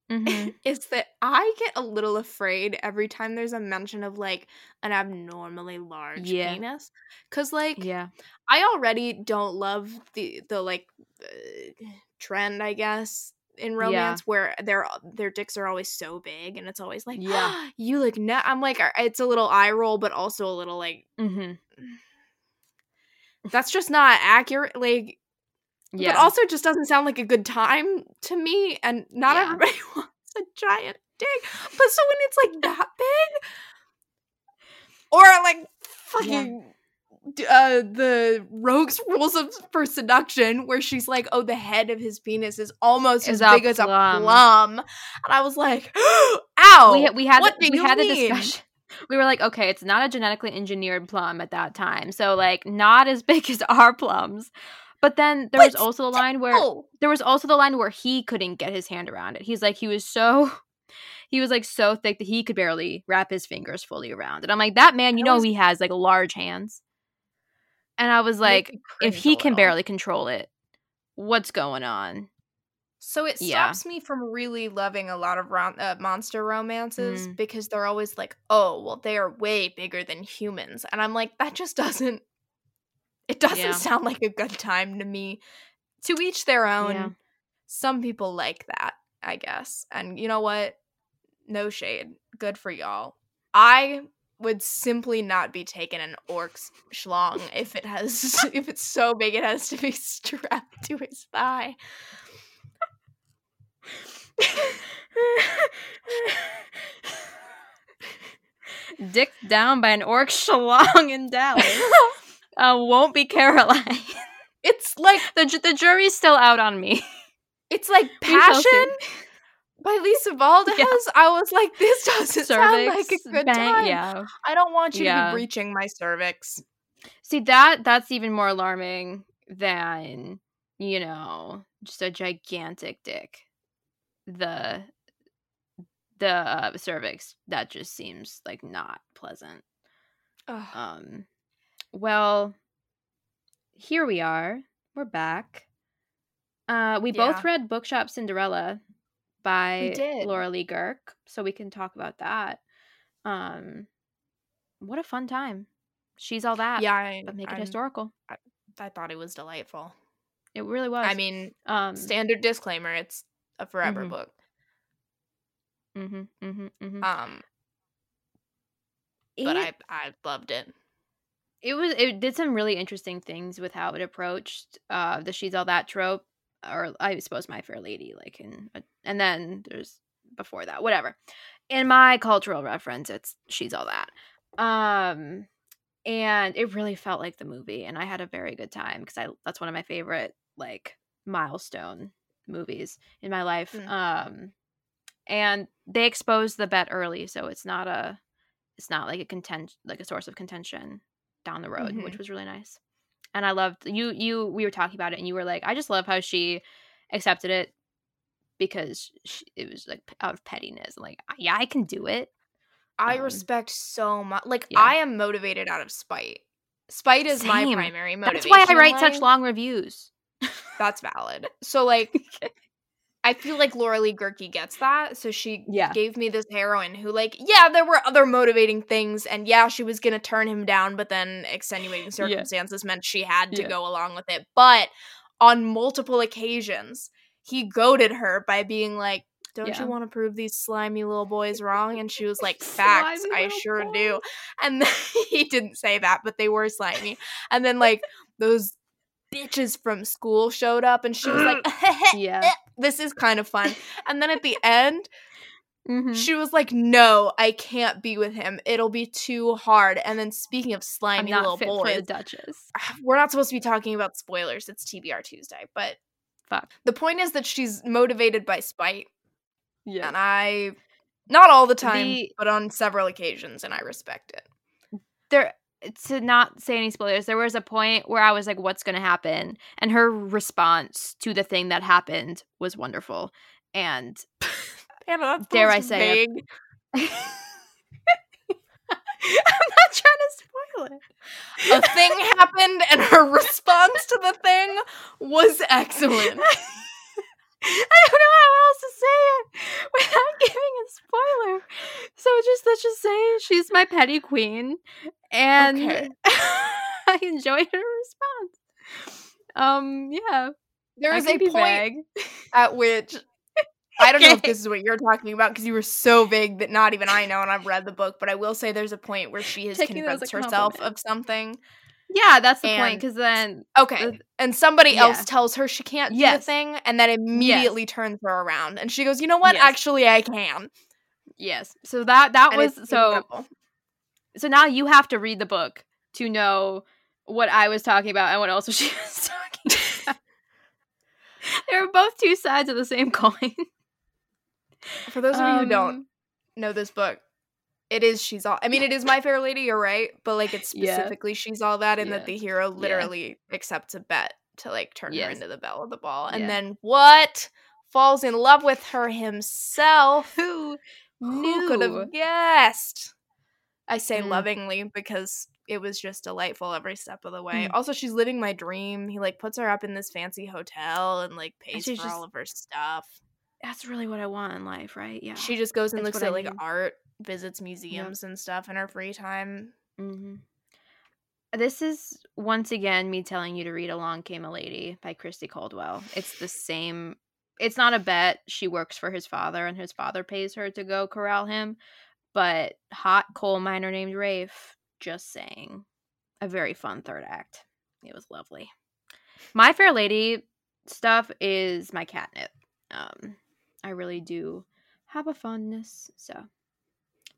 mhm. is that I get a little afraid every time there's a mention of like an abnormally large Yeah. penis. Cause like yeah I already don't love the the like uh, trend, I guess, in romance where their their dicks are always so big and it's always like, Yeah. you look net. I'm like, it's a little eye roll, but also a little like hmm that's just not accurate. Like, yeah but also just doesn't sound like a good time to me. And not Yeah. everybody wants a giant dick. But so when it's like that big, or like fucking. d- Uh, the rogue's rules of for seduction, where she's like, "Oh, the head of his penis is almost Is as a big as a plum. plum," and I was like, "Ow!" we, we had what we you had mean? discussion we were like okay it's not a genetically engineered plum at that time so like not as big as our plums. But then there was also the line where Oh, there was also the line where he couldn't get his hand around it. He's like he was so he was like so thick that he could barely wrap his fingers fully around it. I'm like that man you I know was- he has like large hands. And i was like if he can barely control it what's going on So it Yeah. stops me from really loving a lot of rom- uh, monster romances Mm. because they're always like, "Oh, well, they are way bigger than humans," and I'm like, that just doesn't. It doesn't Yeah. sound like a good time to me. To each their own. Yeah. Some people like that, I guess, and you know what? No shade. Good for y'all. I would simply not be taking an orc's schlong if it has if it's so big it has to be strapped to his thigh. Dicked down by an orc schlong in Dallas. uh, won't be Caroline. It's like the ju- the jury's still out on me. it's like We shall see. passion by Lisa Valdez. Yeah. I was like, this doesn't sound like a good bang- time. Yeah. I don't want you to be breaching my cervix. See that that's even more alarming than you know just a gigantic dick. The the uh, cervix that just seems like not pleasant. Ugh. Um, well, here we are. We're back. Uh, we both read Bookshop Cinderella by. Laura Lee Guhrke, so we can talk about that. Um, what a fun time! She's all that. Yeah, I, but make it I'm- historical. I thought it was delightful. It really was. I mean, um, standard disclaimer: it's a forever Mhm. book. hmm hmm hmm Um, but I I loved it. it was it did some really interesting things with how it approached uh the she's all that trope or i suppose my fair lady like in and then there's before that whatever in my cultural reference it's she's all that um and it really felt like the movie and i had a very good time because i that's one of my favorite like milestone movies in my life Mm. um and they exposed the bet early so it's not a it's not like a content like a source of contention down the road which Mhm. was really nice and i loved you you we were talking about it and you were like i just love how she accepted it because she, it was like out of pettiness like yeah i can do it I Um, respect so much. Like yeah. I am motivated out of spite. Spite is my primary primary that's motivation. why i write such long reviews That's valid. So like, I feel like Laura Lee Guhrke gets that. So she Yeah. gave me this heroine who, like, yeah, there were other motivating things, and yeah, she was gonna turn him down, but then extenuating circumstances meant she had to Yeah. go along with it. But on multiple occasions, he goaded her by being like. Don't Yeah. you want to prove these slimy little boys wrong? And she was like, Facts, Slimy I sure do. And then, he didn't say that, but they were slimy. And then, like, those bitches from school showed up, and she was like, yeah This is kind of fun. And then at the end, Mhm. she was like, No, I can't be with him. It'll be too hard. And then, speaking of i'm slimy little boys, the duchess we're not supposed to be talking about spoilers. It's TBR Tuesday. But fuck the point is that she's motivated by spite. yeah And I, not all the time, The- but on several occasions, and I respect it. there to not say any spoilers there was a point where i was like what's going to happen? And her response to the thing that happened was wonderful. And Anna, Dare I say vague- i'm not trying to spoil it. A thing happened and her response to the thing was excellent. I don't know how else to say it without giving a spoiler. So just let's just say she's my petty queen, and Okay. I enjoyed her response. Um, yeah, There is a point vague. at which I don't know if this is what you're talking about because you were so vague that not even I know and I've read the book, but I will say there's a point where she has Taking convinced herself of something. Yeah, that's the point. Because then, Okay. Uh, And somebody yeah. else tells her she can't do the thing and that immediately turns her around. And she goes, You know what? Yes. Actually I can. yes. So that that And was so. incredible. So now you have to read the book to know what I was talking about and what else she was talking about. They're both two sides of the same coin. For those of you who don't Um, know this book, it is she's all I mean it is My Fair Lady, you're right, but like it's Yeah. specifically she's all that and Yeah. that the hero literally accepts a bet to like turn her into the belle of the ball. And Yeah. then what? Falls in love with her himself. Who Who could have guessed? I say Mm. lovingly because it was just delightful every step of the way. Mm. Also, she's living my dream. He like puts her up in this fancy hotel and like pays for just- all of her stuff. That's really what I want in life, right? Yeah. She just goes and That's looks what I at like need. art, visits museums and stuff in her free time. hmm This is once again me telling you to read Along Came a Lady by Christi Caldwell. It's the same. It's not a bet. She works for his father, and his father pays her to go corral him. But hot coal miner named Rafe. Just saying, a very fun third act. It was lovely. My Fair Lady stuff is my catnip. Um, I really do have a fondness. So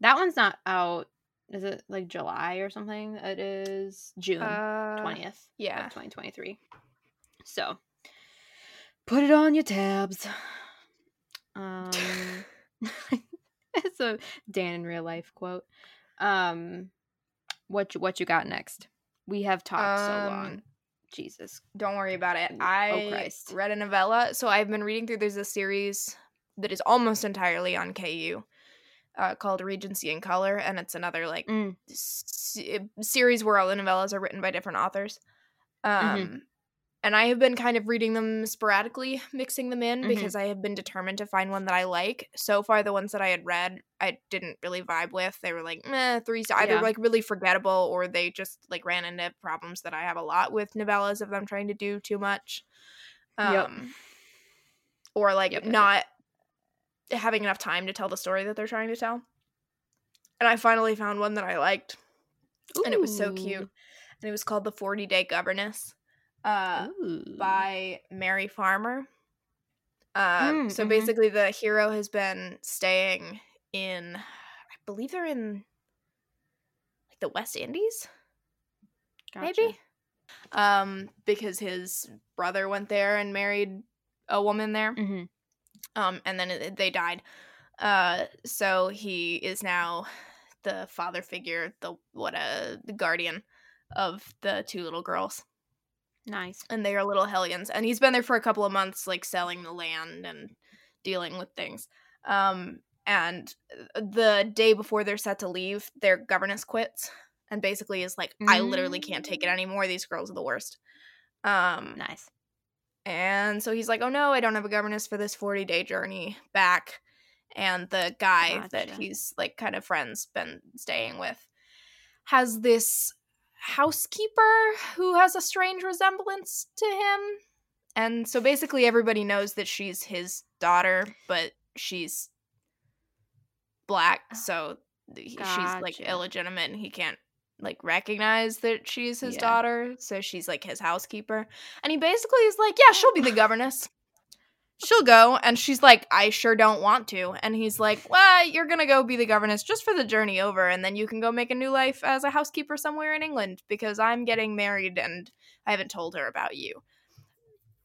that one's not out. Is it like July or something? It is June Uh, twentieth yeah. twenty twenty three. So put it on your tabs. Um, it's a Dan in real life quote. Um, what you, what you got next? We have talked so long. Um, Jesus. Don't worry about it. Oh, I Christ. read a novella, so I've been reading through. There's a series that is almost entirely on KU, uh, called Regency in Color, and it's another like Mm. s- series where all the novellas are written by different authors. Um, Mhm. and I have been kind of reading them sporadically, mixing them in Mhm. because I have been determined to find one that I like. So far, the ones that I had read, I didn't really vibe with. They were like, meh, three either Yeah. like really forgettable or they just like ran into problems that I have a lot with novellas of them trying to do too much. Yep. Um, Or like Yep, yep, yep. Having enough time to tell the story that they're trying to tell. And I finally found one that I liked and it was so cute. And it was called The 40 Day Governess uh, Ooh. by Merry Farmer. Uh, Mm, so mhm. basically, the hero has been staying in, I believe they're in like the West Indies, maybe. Um, because his brother went there and married a woman there hmm um and then it, they died uh so he is now the father figure the what a the guardian of the two little girls Nice. and they are little hellions and he's been there for a couple of months like selling the land and dealing with things um and the day before they're set to leave their governess quits and basically is like i literally can't take it Mm. anymore these girls are the worst um Nice. And so he's like, oh no, I don't have a governess for this 40 day journey back. And the guy that he's like kind of friends been staying with has this housekeeper who has a strange resemblance to him. And so basically everybody knows that she's his daughter, but she's black, ah. so th- she's like illegitimate and he can't like recognize that she's his Yeah. daughter, so she's like his housekeeper. And he basically is like, "Yeah, she'll be the governess. She'll go." And she's like, "I sure don't want to." And he's like, "Well, you're to go be the governess just for the journey over and then you can go make a new life as a housekeeper somewhere in England because I'm getting married and I haven't told her about you."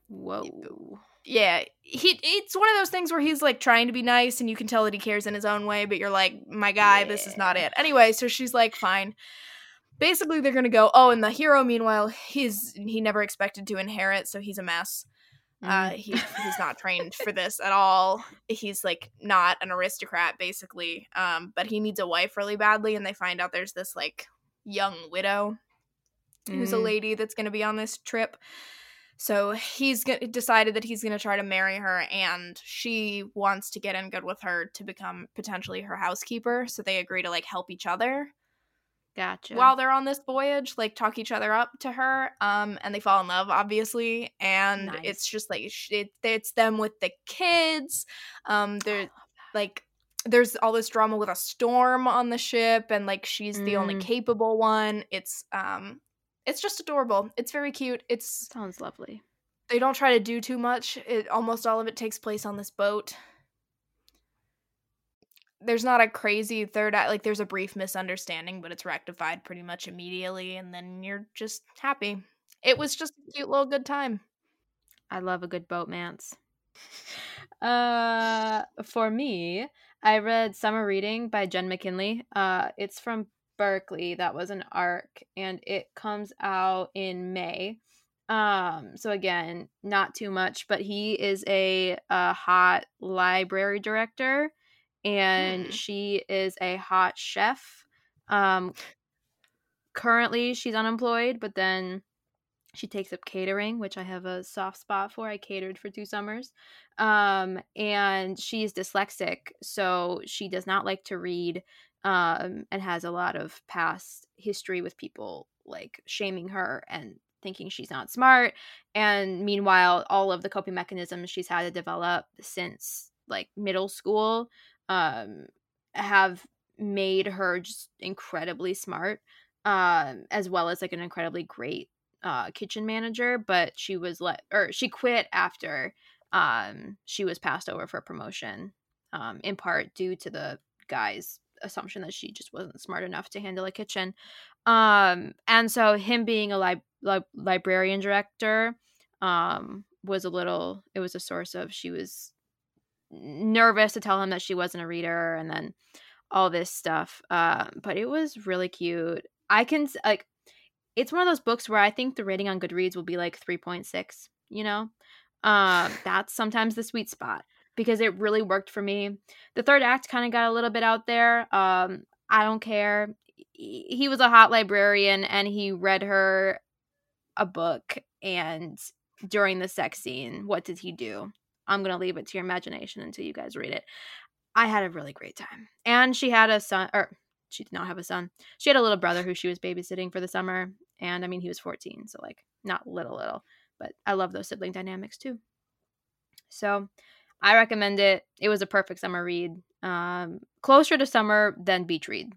Whoa. yeah he it's one of those things where he's like trying to be nice and you can tell that he cares in his own way but you're like my guy this is not it anyway so she's like fine basically they're gonna go oh and the hero meanwhile he's he never expected to inherit so he's a mess uh Mm. he, he's not trained for this at all he's like not an aristocrat basically um but he needs a wife really badly and they find out there's this like young widow who's a Mm. lady that's going to be on this trip. So he's g- decided that he's going to try to marry her, and she wants to get in good with her to become potentially her housekeeper. So they agree to like help each other Gotcha. while they're on this voyage, like talk each other up to her. Um, and they fall in love, obviously, and Nice. it's just like it, it's them with the kids. Um, they're like there's all this drama with a storm on the ship and like she's the only Mm. capable one it's um it's just adorable it's very cute it's sounds lovely. they don't try to do too much it almost all of it takes place on this boat there's not a crazy third act like there's a brief misunderstanding but it's rectified pretty much immediately and then you're just happy it was just a cute little good time I love a good boatmance. Uh, for me, I read Summer Reading by Jenn McKinlay. Uh, it's from Berkley. That was an arc, and it comes out in May. Um, so again, not too much, but he is a, a hot library director, and Hmm. she is a hot chef. Um, currently, she's unemployed, but then she takes up catering which i have a soft spot for i catered for two summers um, and she's dyslexic so she does not like to read um, and has a lot of past history with people like shaming her and thinking she's not smart and meanwhile all of the coping mechanisms she's had to develop since like middle school um, have made her just incredibly smart um, as well as like an incredibly great uh, kitchen manager, but she was let or she quit after um, she was passed over for promotion, um, in part due to the guy's assumption that she just wasn't smart enough to handle a kitchen. Um, and so him being a li- li- librarian director um, was a little. It was a source of she was nervous to tell him that she wasn't a reader, and then all this stuff. Uh, but it was really cute. I can like it's one of those books where I think the rating on Goodreads will be like 3.6, you know? Um, that's sometimes the sweet spot because it really worked for me. The third act kind of got a little bit out there. Um, I don't care. He was a hot librarian and he read her a book and during the sex scene. What did he do? I'm gonna leave it to your imagination until you guys read it. I had a really great time, and she had a son, or she did not have a son. She had a little brother who she was babysitting for the summer, and I mean he was 14, so like not little little, but I love those sibling dynamics too. So I recommend it. It was a perfect summer read. Um, closer to summer than beach read.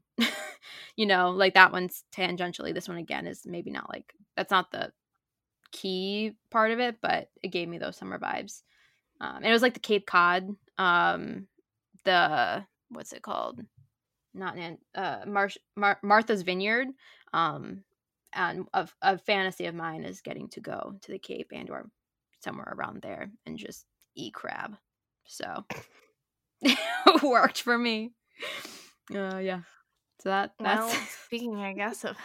you know, like that one's tangentially. This one again is maybe not like that's not the key part of it, but it gave me those summer vibes. Um, it was like the Cape Cod, um, the what's it called? Not in uh, Mar- Mar- Martha's Vineyard. Um, and a, a fantasy of mine is getting to go to the Cape and or somewhere around there and just eat crab. So it worked for me. Uh, yeah. So that that's Well, speaking, I guess, of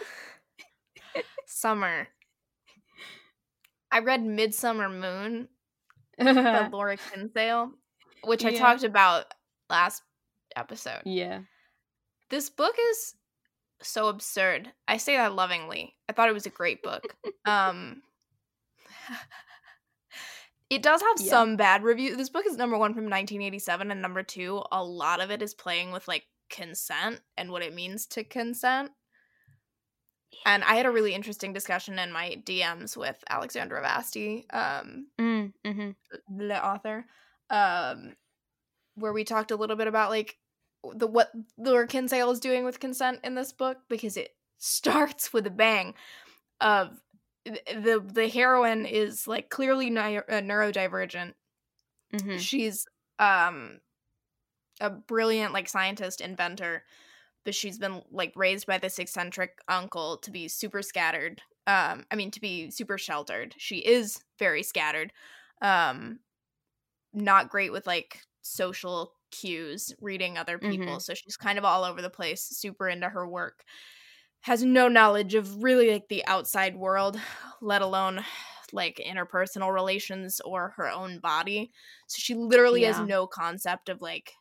summer, I read Midsummer Moon by Laura Kinsale, which I talked about last episode. yeah. This book is so absurd. I say that lovingly. I thought it was a great book. um It does have Yeah. some bad reviews. This book is number 1 from 1987 and number 2, a lot of it is playing with like consent and what it means to consent. And I had a really interesting discussion in my DMs with Alexandra Vasti, um, Mm, hmm the author, um, where we talked a little bit about like the what Laura Kinsale is doing with consent in this book because it starts with a bang of the the heroine is like clearly uh, neurodivergent. hmm She's um a brilliant like scientist inventor, but she's been like raised by this eccentric uncle to be super scattered. Um, I mean to be super sheltered. She is very scattered. Um, not great with like social cues, reading other people. So she's kind of all over the place, super into her work. Has no knowledge of really like the outside world, let alone like interpersonal relations or her own body. So she literally has no concept of like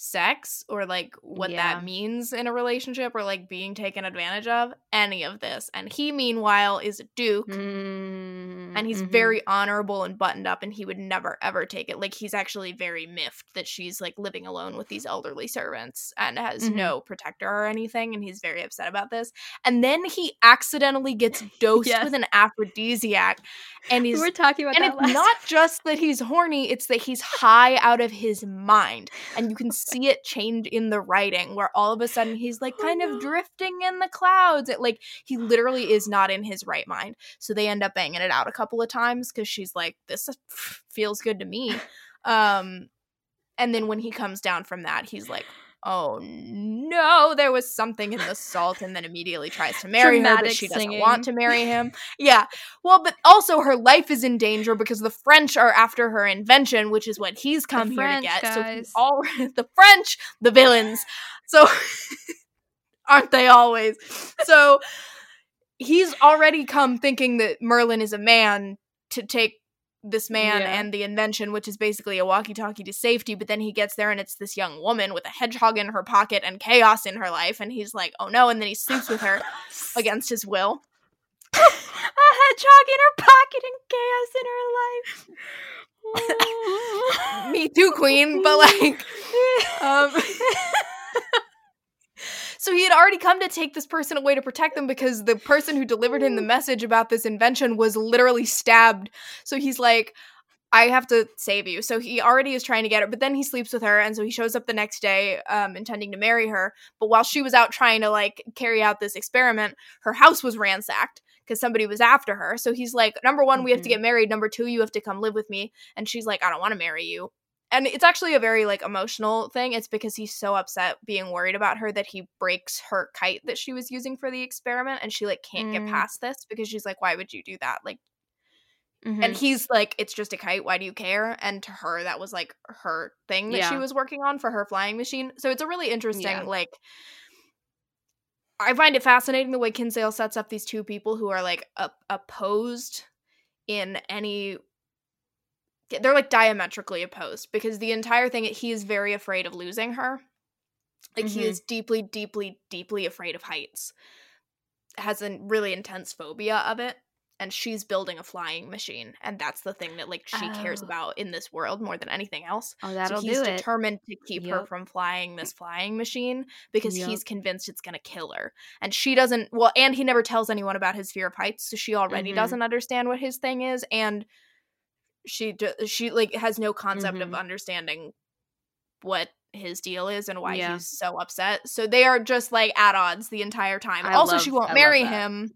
sex or like what Yeah. that means in a relationship or like being taken advantage of any of this and he meanwhile is a duke Mm, and he's mhm. very honorable and buttoned up and he would never ever take it like he's actually very miffed that she's like living alone with these elderly servants and has Mhm. no protector or anything and he's very upset about this and then he accidentally gets dosed Yes. with an aphrodisiac and he's We he's were talking about and that it's last not just that he's horny it's that he's high out of his mind and you can see it change in the writing where all of a sudden he's like Oh, kind no. of drifting in the clouds it like he literally is not in his right mind so they end up banging it out a couple of times because she's like this feels good to me um and then when he comes down from that he's like oh no there was something in the salt and then immediately tries to marry her but Dramatic she doesn't singing. want to marry him. Yeah. Well but also her life is in danger because the french are after her invention which is what he's come here French, to get. So guys. he's all the french the villains. So aren't they always? So he's already come thinking that merlin is a man to take this man Yeah. and the invention which is basically a walkie-talkie to safety but then he gets there and it's this young woman with a hedgehog in her pocket and chaos in her life and he's like oh no and then he sleeps with her against his will a hedgehog in her pocket and chaos in her life. me too queen but like um so he had already come to take this person away to protect them because the person who delivered him the message about this invention was literally stabbed so he's like I have to save you. So he already is trying to get her, but then he sleeps with her, and so he shows up the next day, um, intending to marry her. But while she was out trying to like carry out this experiment, her house was ransacked because somebody was after her. So he's like, number one, we have to Mhm. get married. Number two, you have to come live with me. And she's like, I don't want to marry you. And it's actually a very like emotional thing. It's because he's so upset being worried about her that he breaks her kite that she was using for the experiment, and she like can't get Mm. past this because she's like, why would you do that? Like Mhm. and he's like it's just a kite why do you care and to her that was like her thing that she was working on for her flying machine so it's a really interesting Yeah. like i find it fascinating the way kinsale sets up these two people who are like op- opposed in any they're like diametrically opposed because the entire thing he is very afraid of losing her like he Mhm. is deeply deeply deeply afraid of heights has a really intense phobia of it and she's building a flying machine and that's the thing that like she cares Oh. about in this world more than anything else Oh, that'll so he's do it. determined to keep her from flying this flying machine because Yep. he's convinced it's going to kill her and she doesn't well and he never tells anyone about his fear of heights so she already Mhm. doesn't understand what his thing is and she she like has no concept of Mhm. understanding what his deal is and why Yeah. he's so upset so they are just like at odds the entire time I also love- she won't love marry him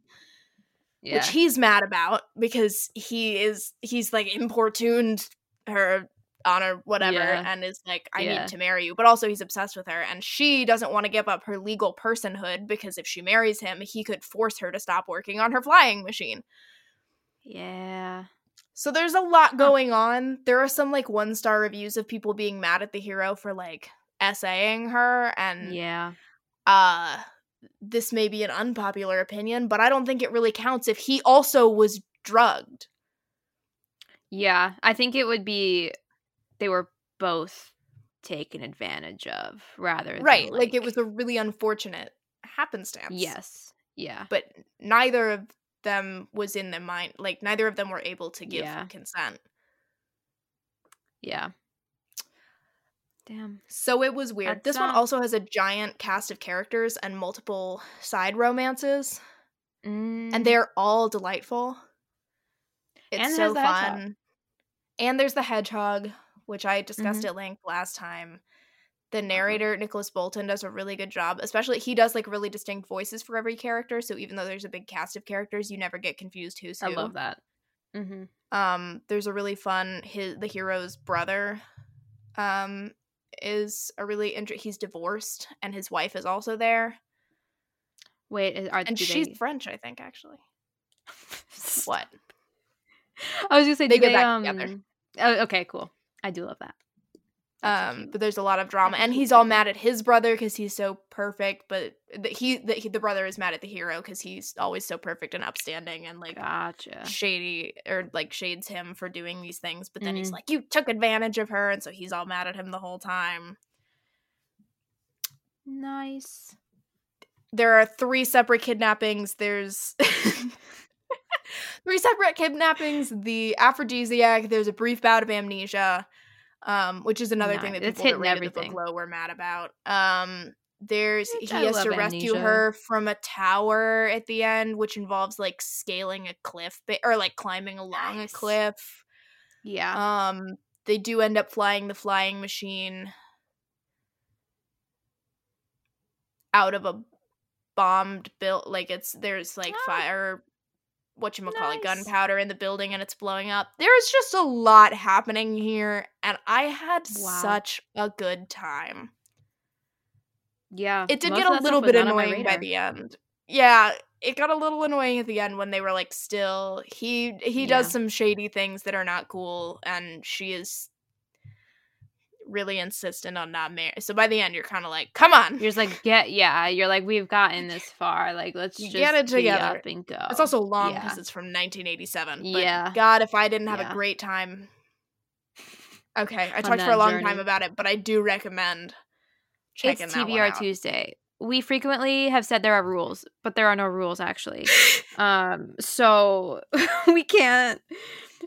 Yeah. which he's mad about because he is he's like importuned her on her whatever Yeah. and is like I need to marry you but also he's obsessed with her and she doesn't want to give up her legal personhood because if she marries him he could force her to stop working on her flying machine yeah. So there's a lot going on there are some like one star reviews of people being mad at the hero for like essaying her and Yeah. uh this may be an unpopular opinion but I don't think it really counts if he also was drugged Yeah. I think it would be they were both taken advantage of rather than right like, it was a really unfortunate happenstance Yes. Yeah. but neither of them was in the mind like neither of them were able to give Yeah. consent Yeah. Damn. so it was weird That's, this one um, also has a giant cast of characters and multiple side romances Mm. and they're all delightful it's And so the hedgehog. fun and there's the hedgehog which i discussed Mm-hmm. at length last time the narrator nicholas boulton does a really good job especially he does like really distinct voices for every character so even though there's a big cast of characters you never get confused who's who I love that. Mm-hmm. um there's a really fun his the hero's brother um is a really inter- he's divorced and his wife is also there Wait, are and she's they... french i think actually what I was gonna say They do get they, back um... together. Oh, okay, cool. I do love that. Um but there's a lot of drama and he's all mad at his brother because he's so perfect but the, he, the, he the brother is mad at the hero because he's always so perfect and upstanding and like Gotcha. shady or like shades him for doing these things but then he's Mhm. like you took advantage of her and so he's all mad at him the whole time Nice. there are three separate kidnappings there's three separate kidnappings the aphrodisiac there's a brief bout of amnesia um which is another thing that It's people that rated the book low were mad about um there's Which he I has to rescue Amnesia. her from a tower at the end which involves like scaling a cliff ba- or like climbing along Nice. a cliff Yeah. um they do end up flying the flying machine out of a bombed built like it's there's like Ah. fire what you call it gunpowder in the building and it's blowing up. There's just a lot happening here and i had Wow. such a good time. Yeah. it did get a little bit not on my annoying by the end. Yeah it got a little annoying at the end when they were like still he he does some shady things that are not cool and she is really insistent on not marrying so by the end you're kind of like come on You're just like get yeah. You're like we've gotten this far. Like let's just get it together. up and go. it's also long because yeah. it's from 1987 but Yeah. god if i didn't have Yeah. a great time okay i On talked for a long journey. time about it but i do recommend checking it's that one TBR. Tuesday. We frequently have said there are rules, but there are no rules actually. um, so we can't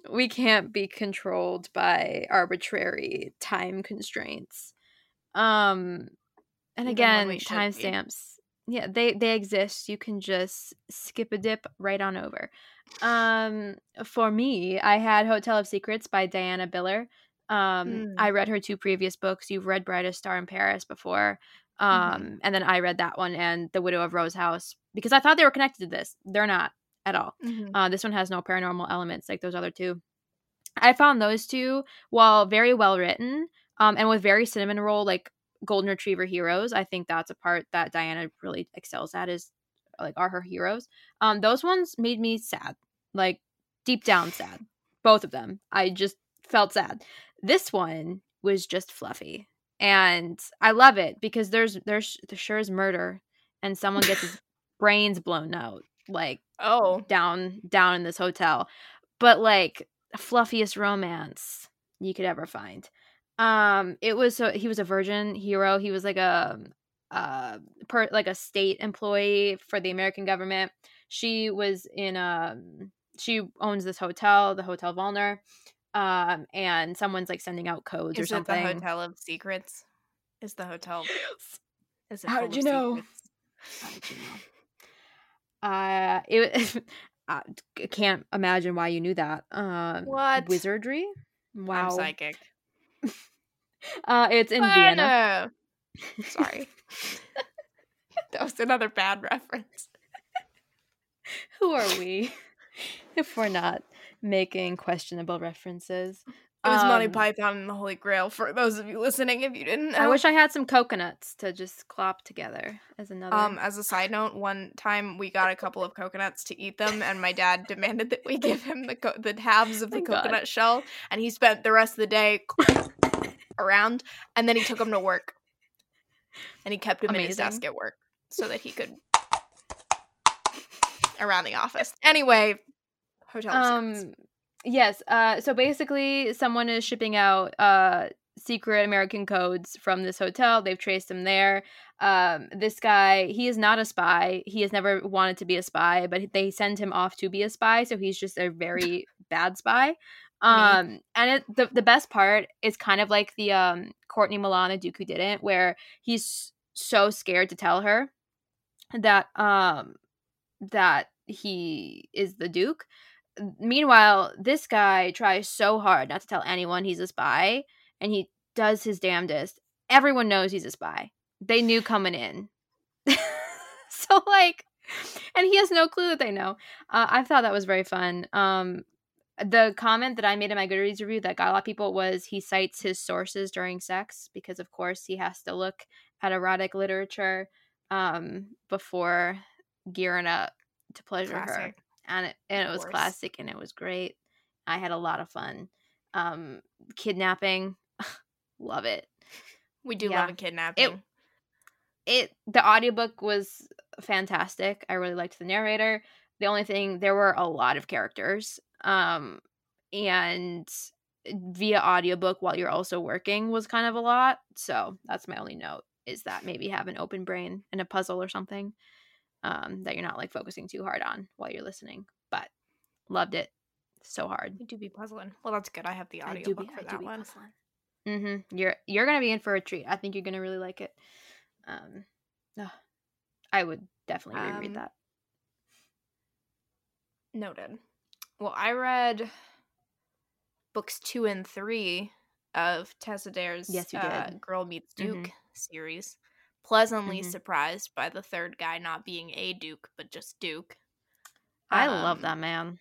we can't be controlled by arbitrary time constraints. Um, and Even again, we should be. timestamps. Yeah, they they exist. You can just skip a dip right on over. Um, for me, I had Hotel of Secrets by Diana Biller. Um, Mm. I read her two previous books. You've read Brightest Star in Paris before. Um, Mhm. and then I read that one and The Widow of Rose House because I thought they were connected to this. They're not at all. Mhm. Uh, this one has no paranormal elements like those other two. I found those two, while very well written, um, and with very cinnamon roll like golden retriever heroes. I think that's a part that Diana really excels at is like are her heroes. Um, those ones made me sad, like deep down sad. Both of them, I just felt sad. This one was just fluffy, and I love it because there's there's there sure is murder, and someone gets his brains blown out like oh. down down in this hotel but like fluffiest romance you could ever find. Um it was so he was a virgin hero he was like a uh per like a state employee for the american government. She was in a she owns this hotel, the Hotel Volner, um, and someone's like sending out codes or Is it something. the Hotel of Secrets? Is the hotel? Is it How did you know? secrets? How did you know? Uh, it. I can't imagine why you knew that. Um, What? wizardry? Wow. I'm psychic. Uh, it's in Vienna. Vienna. Sorry. that was another bad reference. Who are we if we're not making questionable references? It was Monty Um, Python and the Holy Grail for those of you listening if you didn't know. I wish I had some coconuts to just clop together as another. Um, as a side note, one time we got a couple of coconuts to eat them, and my dad demanded that we give him the co- the halves of the Thank God. coconut shell, and he spent the rest of the day around, and then he took them to work, and he kept them in his desk at work so that he could around the office. Anyway, hotel. secrets. um, yes. Uh, so basically, someone is shipping out uh secret American codes from this hotel. They've traced him there. Um, this guy, he is not a spy. He has never wanted to be a spy, but they send him off to be a spy. So he's just a very bad spy. Um, and it, the the best part is kind of like the um Courtney Milana Duke who didn't, where he's so scared to tell her that um that he is the Duke. Meanwhile, this guy tries so hard not to tell anyone he's a spy, and he does his damnedest. Everyone knows he's a spy. They knew coming in. so like and he has no clue that they know. Uh, I thought that was very fun. Um the comment that I made in my Goodreads review that got a lot of people was he cites his sources during sex because of course he has to look at erotic literature um before gearing up to pleasure her Classic. And it, and it was course. classic and it was great. I had a lot of fun. Um, kidnapping, love it. We do yeah. love a kidnapping. It the audiobook was fantastic. I really liked the narrator. The only thing there were a lot of characters. Um, and via audiobook while you're also working was kind of a lot. So that's my only note is that maybe have an open brain and a puzzle or something um, that you're not like focusing too hard on while you're listening. But loved it so hard. we do be puzzling. Well, that's good. I have the I do audiobook for I do that be one. puzzling. Mm-hmm. You're you're gonna be in for a treat. I think you're gonna really like it. Um, ugh, I would definitely reread Um, that. Noted. Well, I read books two and three of Tessa Dare's Yes, you uh. Girl Meets Duke Mhm. series. Pleasantly Mhm. surprised by the third guy not being a Duke, but just Duke. I love um, that man.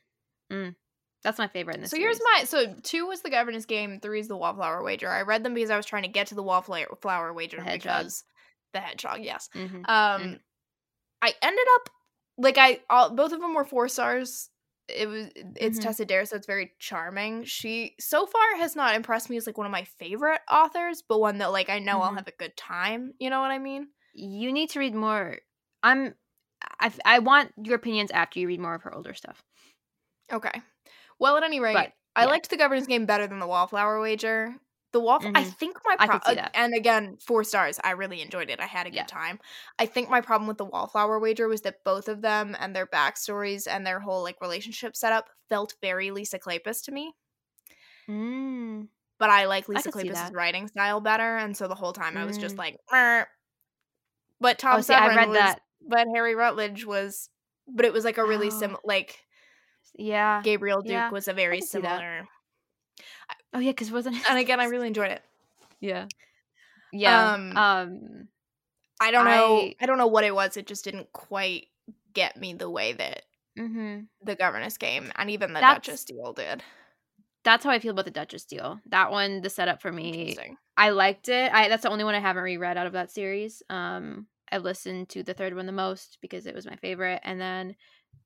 Mm. That's my favorite in this. So here's my so two was the governess game, three is the wallflower wager. I read them because I was trying to get to the wallflower wager hedgehog. because the hedgehog, yes. Mhm. Um, Mm. I ended up like I all both of them were four stars. It was it's Mhm. Tessa Dare, so it's very charming. She so far has not impressed me as like one of my favorite authors, but one that like I know I'll Mhm. have a good time. You know what I mean? You need to read more. I'm. I, I want your opinions after you read more of her older stuff. Okay. Well, at any rate, But, I yeah. liked the governess game better than the wallflower wager. The wall, I Mhm. think my pro- that. and again four stars. I really enjoyed it. I had a good Yeah. time. I think my problem with the wallflower wager was that both of them and their backstories and their whole like relationship setup felt very Lisa Kleypas to me. Mm. But I like Lisa could see writing style better, and so the whole time I was just Mm. like, "Meh." but Tom Oh, see, I read was, that. but Harry Rutledge was, but it was like a really sim Oh. like Yeah. Gabriel Duke Yeah, was a very can see that. similar, Oh yeah, because wasn't. and again I really enjoyed it. Yeah. Yeah. Um, Um. I don't know. I- I, don't know what it was. It just didn't quite get me the way that hmm the governess game and even the That's- Duchess deal did. That's how I feel about the Duchess deal. That one, the setup for me, I liked it. I that's the only one I haven't reread out of that series. Um, I've listened to the third one the most because it was my favorite, and then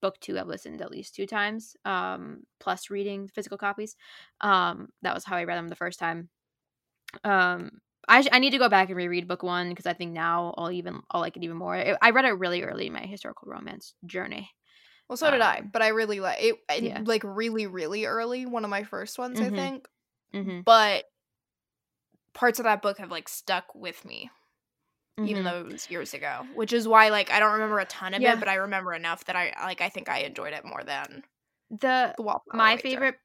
book two I've listened at least two times. Um, plus reading physical copies. Um, that was how I read them the first time. Um, I I need to go back and reread book one because I think now I'll even I'll like it even more. It, I read it really early in my historical romance journey. Well, so did I, Um, but I really like it. I- yeah. Like really, really early. One of my first ones, I Mhm. think. Mm-hmm. But parts of that book have like stuck with me, even Mhm. though it was years ago. Which is why, like, I don't remember a ton of Yeah. it, but I remember enough that I like. I think I enjoyed it more than the The Wallflower my favorite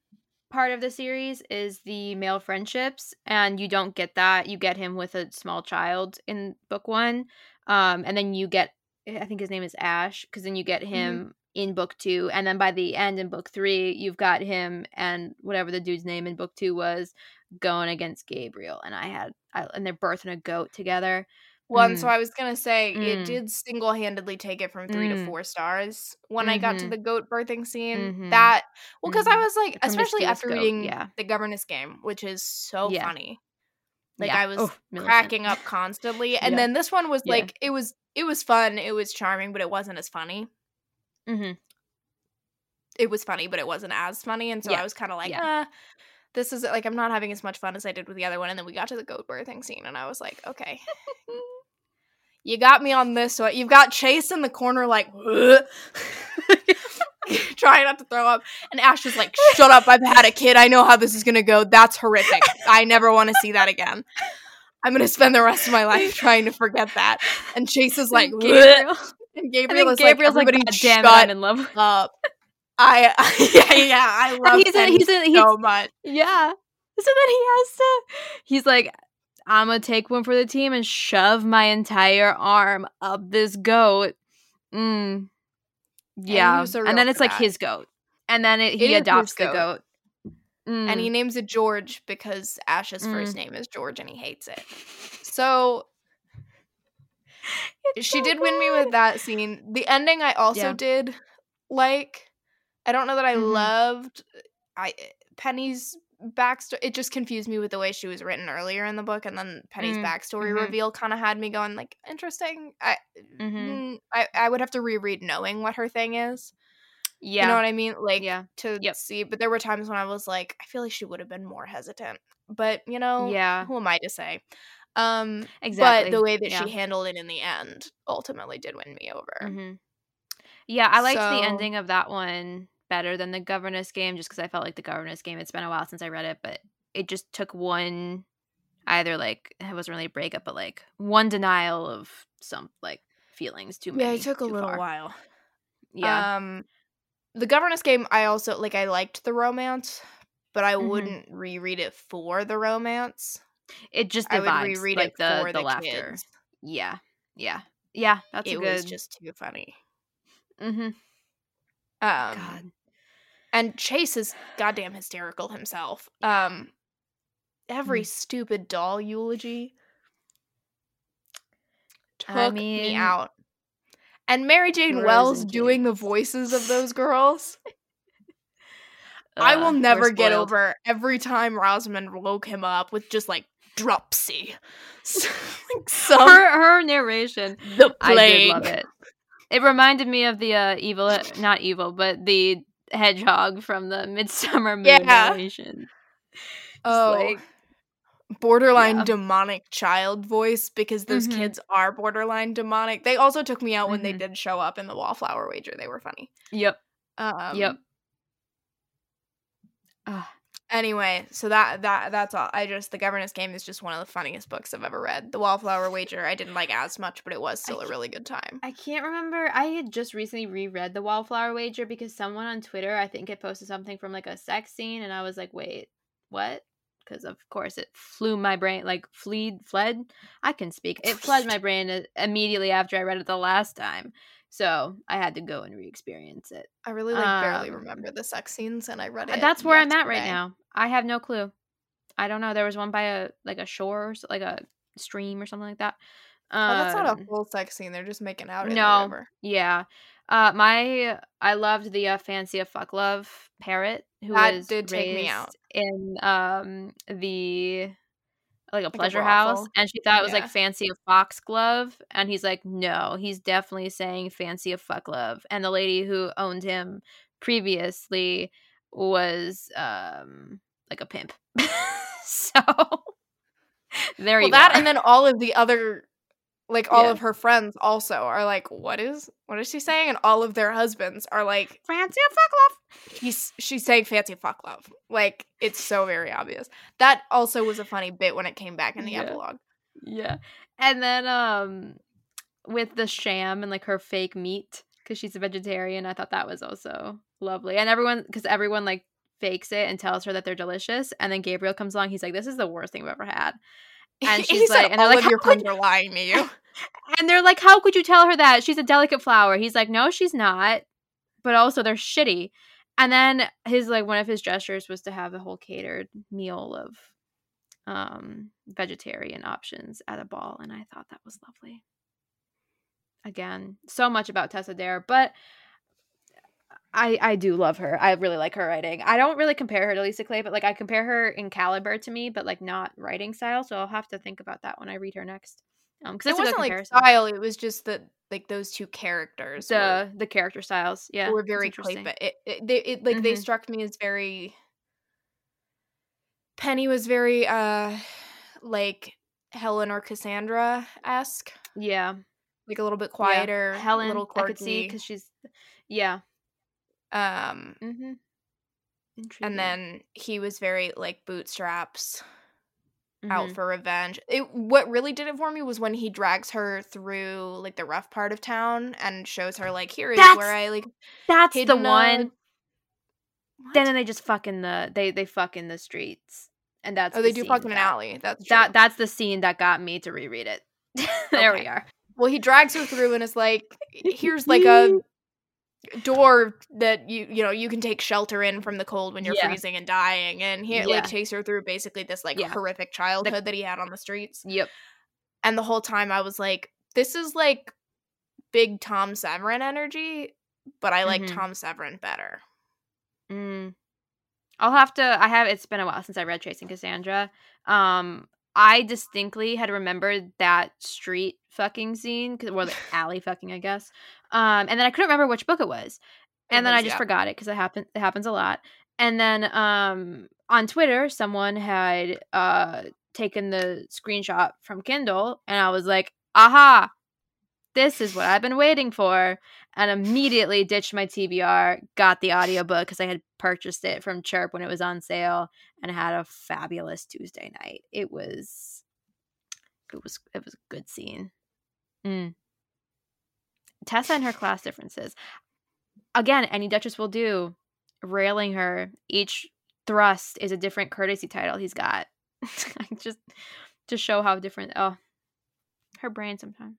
part of the series is the male friendships and you don't get that you get him with a small child in book one um and then you get i think his name is ash because then you get him in book two and then by the end in book three you've got him and whatever the dude's name in book two was going against gabriel and i had I, and they're birthing a goat together Well, and Mm. so I was gonna say Mm. it did single handedly take it from three to Mm. four stars when I got to Mhm. the goat birthing scene. Mhm. That well, because I Mhm. was like, especially after goat, reading yeah. the governess game, which is so Yeah. funny. Like Yeah. I was Oh, cracking up constantly, and then this one was like it was it was fun, it was charming, but it wasn't as funny. Mhm. It was funny, but it wasn't as funny, and so. I was kind of like, ah, this is like I'm not having as much fun as I did with the other one. And then we got to the goat birthing scene, and I was like, okay. You got me on this one. You've got Chase in the corner, like trying not to throw up, and Ash is like, "Shut up! I've had a kid. I know how this is gonna go. That's horrific. I never want to see that again. I'm gonna spend the rest of my life trying to forget that." And Chase is like, Gabriel. and And Gabriel then is Gabriel's like, like, "Everybody God damn it, shut I'm in love up." I, yeah, yeah, I love he's a, he's a, he's, so much. yeah. So then he has to, he's like, I'm gonna take one for the team and shove my entire arm up this goat. Mm. Yeah. so And, then it's like that. his goat. And then it, It he his adopts the goat. goat. and Mm. he names it George because Ash's first Mm. name is George and he hates it. So It's she so did win me with that scene. The ending I also Yeah. did like. I don't know that I Mhm. loved I Penny's backstory. It just confused me with the way she was written earlier in the book, and then Penny's Mm, backstory mhm. reveal kind of had me going like interesting. I, Mhm. mm, I I would have to reread knowing what her thing is. Yeah. You know what I mean? Like yeah. to Yep. see. But there were times when I was like, I feel like she would have been more hesitant. But you know, Yeah. who am I to say? Um, Exactly. but the way that yeah. she handled it in the end ultimately did win me over. Mhm. Yeah, I liked the ending of that one better than the governess game just because I felt like the governess game, it's been a while since I read it, but it just took one, either like, it wasn't really a breakup, but like one denial of some like feelings too many. Yeah, it took a little far. while. Yeah. Um, the governess game, I also like. I liked the romance, but I Mhm. wouldn't reread it for the romance. it just the I would vibes, reread like it the, for the, the, laughter. kids. Yeah. Yeah. Yeah. That's it a good. was just too funny. mm-hmm Um, God. And Chase is goddamn hysterical himself. Um, every Mm. stupid doll eulogy took I me out. And Mary Jane Rose Wells doing the voices of those girls. I uh, will never get over every time Rosamund woke him up with just like dropsy. like some her her narration. the I did love it. It reminded me of the uh, evil, not evil, but the hedgehog from the Midsummer Moon Yeah. Just Oh, like, borderline yeah. demonic child voice because those Mhm. kids are borderline demonic. They also took me out when they Mhm. did show up in the Wallflower Wager. They were funny. yep, Um, yep. Ah, Anyway, so that that that's all. I just the governess game is just one of the funniest books I've ever read. The Wallflower Wager I didn't like as much, but it was still a really good time. I can't remember. I had just recently reread the Wallflower Wager because someone on Twitter, I think, had posted something from like a sex scene, and I was like, "Wait, what?" Because of course it flew my brain, like fleed, fled. I can speak. It fled my brain uh, immediately after I read it the last time, so I had to go and re-experience it. I really like barely Um, remember the sex scenes, and I read it. That's where I'm at right now. I have no clue. I don't know. There was one by a like a shore, like a stream or something like that. Oh, that's not a Um, full sex scene. They're just making out no. Yeah. Uh my I loved the uh, fancy of fuck love parrot who That was did take me out. in um the like a a pleasure house and she thought it was Yeah. like fancy of foxglove and he's like no he's definitely saying fancy of fuck love and the lady who owned him previously was um like a pimp so there Well, you that are. and then all of the other, like all Yeah. of her friends also are like, "What is what is she saying?" And all of their husbands are like, fancy fuck love "He's she's saying fancy fuck love." Like it's so very obvious. That also was a funny bit when it came back in the Yeah. epilogue. Yeah. And then um with the sham and like her fake meat because she's a vegetarian. I thought that was also lovely, and everyone because everyone like fakes it and tells her that they're delicious, and then Gabriel comes along. He's like, "This is the worst thing I've ever had," and she's like, and they're all like, of your "How could friends are lying to you. and they're like, How could you tell her that? She's a delicate flower. He's like, No, she's not. But also they're shitty. And then his like one of his gestures was to have a whole catered meal of um vegetarian options at a ball, and I thought that was lovely. Again, so much about Tessa Dare, but I I do love her. I really like her writing. I don't really compare her to Lisa Clay, but like I compare her in caliber to me, but like not writing style. So I'll have to think about that when I read her next. Um, because it it's a good wasn't like style. It was just that like those two characters were, the the character styles. Yeah, were very. Clay. It, it, they, it like they Mhm. struck me as very. Penny was very uh, like Helen or Cassandra esque, Yeah, like a little bit yeah. quieter, Helen, a little quirky. because she's, yeah. Um, Mm-hmm. And then he was very like bootstraps out Mhm. for revenge. It what really did it for me was when he drags her through like the rough part of town and shows her like here is That's where I like that's the one. What? Then they just fuck in the they they fuck in the streets, and that's oh the they do fuck in an alley. That's true. That that's the scene that got me to reread it. there we are. well, he drags her through and is like, here's like a door that you you know you can take shelter in from the cold when you're Yeah. freezing and dying, and he Yeah. like takes her through basically this like Yeah. horrific childhood that he had on the streets. Yep. And the whole time I was like, this is like big Tom Severin energy, but I like Mhm. Tom Severin better. Mm. I'll have to. I have. It's been a while since I read Chasing Cassandra. Um, I distinctly had remembered that street fucking scene, or the alley fucking, I guess. Um, and then I couldn't remember which book it was, It and then I just yeah. forgot it because it happens. It happens a lot. And then um, on Twitter, someone had uh taken the screenshot from Kindle, and I was like, "Aha! This is what I've been waiting for." and immediately ditched my TBR, got the audiobook because I had purchased it from Chirp when it was on sale and had a fabulous Tuesday night. It was it was it was a good scene. Mm. Tessa and her class differences. Again, any Duchess will do. Railing her. Each thrust is a different courtesy title he's got. just to show how different oh her brain sometimes.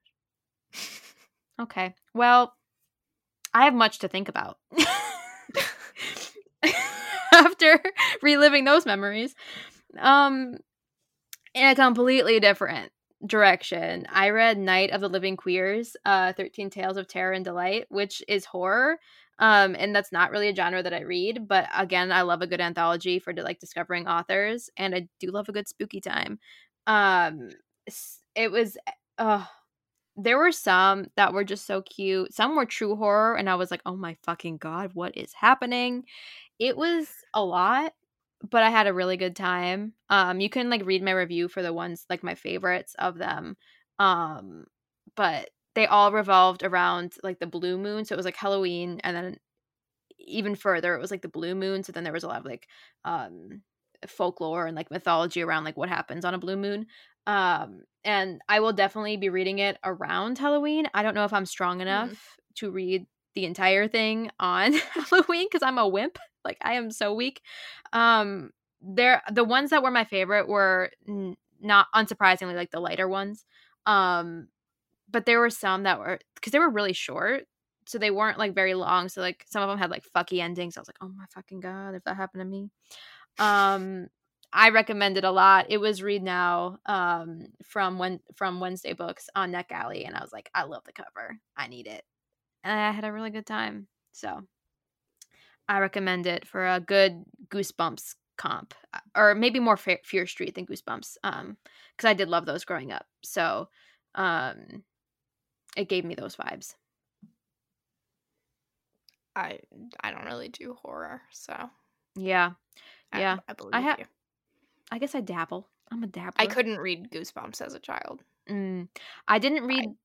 Okay. Well, I have much to think about. After reliving those memories. Um in a completely different direction. I read Night of the Living Queers, uh 13 Tales of Terror and Delight, which is horror. Um and that's not really a genre that I read, but again, I love a good anthology for like discovering authors and I do love a good spooky time. Um it was uh there were some that were just so cute. Some were true horror, and I was like, oh my fucking god, what is happening? It was a lot, but I had a really good time. Um, you can like read my review for the ones like my favorites of them. Um, but they all revolved around like the blue moon. So it was like Halloween, and then even further, it was like the blue moon. So then there was a lot of like um folklore and like mythology around like what happens on a blue moon um and i will definitely be reading it around halloween i don't know if i'm strong enough to read the entire thing on halloween because i'm a wimp like i am so weak. Um there the ones that were my favorite were n- not unsurprisingly like the lighter ones. Um but there were some that were because they were really short so they weren't like very long so like some of them had like fucky endings. I was like oh my fucking god if that happened to me. Um I recommend it a lot. It was read now um, from when from Wednesday Books on NetGalley, and I was like, I love the cover. I need it, and I had a really good time. So I recommend it for a good Goosebumps comp, uh, or maybe more Fe- Fear Street than Goosebumps, um, because I did love those growing up. So um, it gave me those vibes. I I don't really do horror, so Yeah, I, Yeah. I believe I. I guess I dabble. I'm a dabbler. I couldn't read Goosebumps as a child. Mm. I didn't read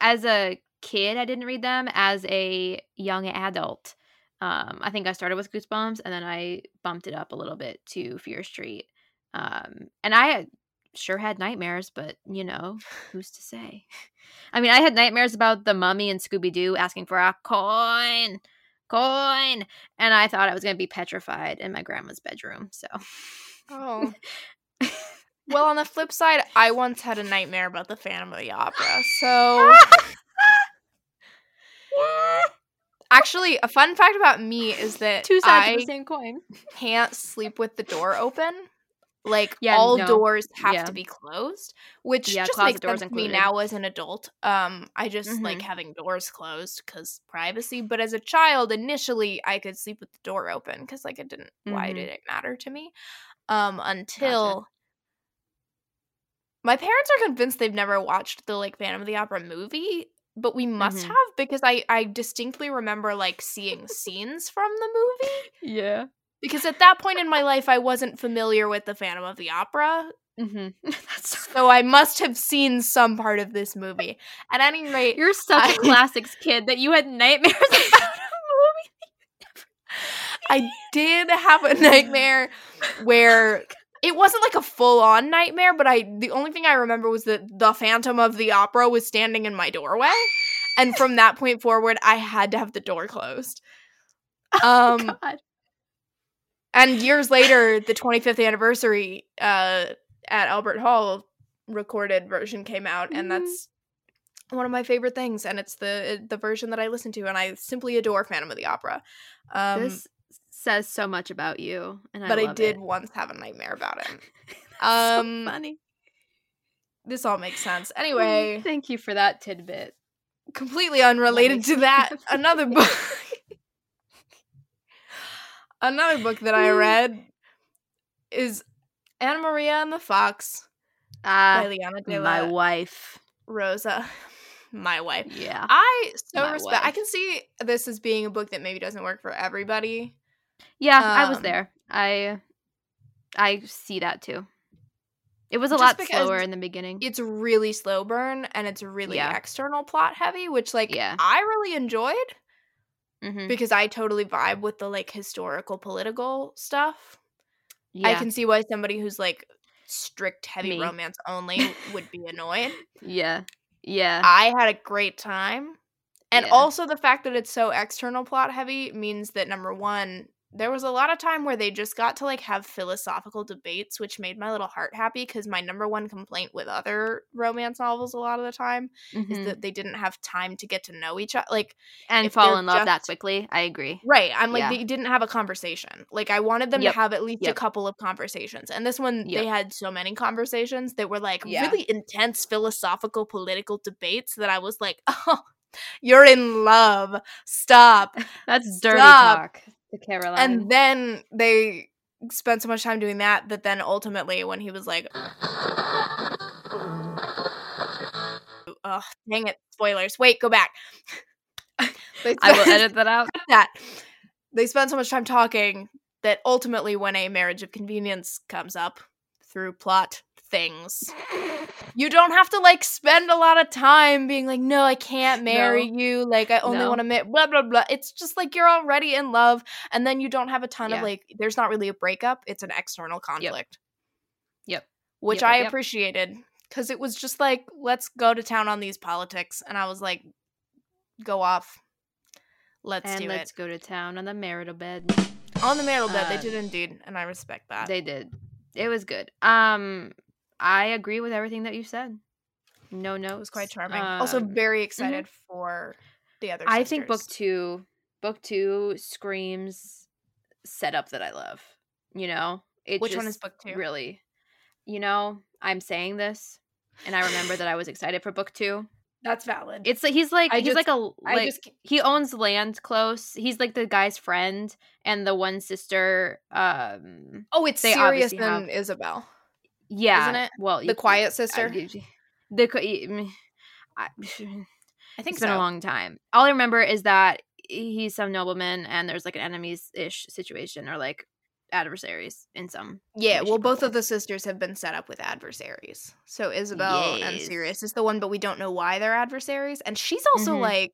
as a kid. I didn't read them as a young adult. Um, I think I started with Goosebumps, and then I bumped it up a little bit to Fear Street. Um, and I sure had nightmares, but you know, who's to say? I mean, I had nightmares about the mummy and Scooby Doo asking for a coin, coin, and I thought I was going to be petrified in my grandma's bedroom. So, Oh. well, on the flip side, I once had a nightmare about the Phantom of the Opera. So, actually, a fun fact about me is that two sides I of the same coin. can't sleep with the door open. Like Yeah, all no. doors have Yeah. to be closed, which Yeah, just makes doors sense to me now as an adult. Um, I just like Mhm. having doors closed because privacy. But as a child, initially, I could sleep with the door open because like it didn't. Why Mhm. did it matter to me? Um, until my parents are convinced they've never watched the like Phantom of the Opera movie, but we must Mhm. have because I I distinctly remember like seeing scenes from the movie Yeah. because at that point in my life I wasn't familiar with the Phantom of the Opera, Mm-hmm. So so I must have seen some part of this movie. At any rate, You're such I- a classics kid that you had nightmares about a movie. I did have a nightmare where it wasn't like a full on nightmare, but I the only thing I remember was that the Phantom of the Opera was standing in my doorway. And from that point forward, I had to have the door closed. Um God. and years later, the 25th anniversary uh at Albert Hall recorded version came out and Mhm. that's one of my favorite things and it's the the version that I listen to and I simply adore Phantom of the Opera. Um this says so much about you, and I but I did it. once have a nightmare about it. So Um, funny. This all makes sense. Anyway, thank you for that tidbit. completely unrelated to that, another book. another book that I read is Anna Maria and the Fox by Liana de my wife. Rosa. My wife. Yeah. I so respect. I can see this as being a book that maybe doesn't work for everybody. Yeah, I was Um, there. I I see that too. It was a lot slower in the beginning. It's really slow burn and it's really Yeah. external plot heavy, which like Yeah. I really enjoyed. Mhm. because I totally vibe with the like historical political stuff. Yeah. I can see why somebody who's like strict heavy Me. romance only would be annoyed. yeah. Yeah. I had a great time. And Yeah. also the fact that it's so external plot heavy means that number 1 there was a lot of time where they just got to like have philosophical debates which made my little heart happy cuz my number 1 complaint with other romance novels a lot of the time is Mhm. that they didn't have time to get to know each other like and fall in love that quickly. I agree. Right. I'm like Yeah. they didn't have a conversation. Like I wanted them Yep. to have at least a couple of conversations. And this one they had so many conversations that were like Yeah. really intense philosophical political debates that I was like, "Oh, you're in love. Stop." That's dirty Stop. talk Caroline. and then they spent so much time doing that that then ultimately when he was like Oh, dang it. Spoilers. Wait, go back. They I will edit that out. that they spend so much time talking that ultimately when a marriage of convenience comes up through plot things you don't have to like spend a lot of time being like no i can't marry you like i only No. want to ma- blah blah blah it's just like you're already in love and then you don't have a ton of like there's not really a breakup it's an external conflict Yep. which Yep, i yep, yep. appreciated because it was just like let's go to town on these politics and i was like go off let's and do let's it go to town on the marital bed. on the marital bed, they Uh, did indeed, and I respect that. They did. It was good. Um, I agree with everything that you said. No no, it was quite charming. also, Um, very excited for the other. I think book two, book two screams setup that I love. You know, it Which one is book two? Really, you know, I'm saying this, and I remember that I was excited for book two. That's valid. It's like he's like I he's just- like a I like just he owns land close. He's like the guy's friend, and the one sister. Um, oh, it's they Sirius and have- Isabel, yeah, Isn't it? Well, the you- quiet I- sister. the mm, I, I think it's been a long time. All I remember is that he's some nobleman, and there's like an enemies ish situation, or like adversaries in some. yeah, well, both of the sisters have been set up with adversaries. So Isabel and Yes. Sirius is the one, but we don't know why they're adversaries. And she's also Mhm. like,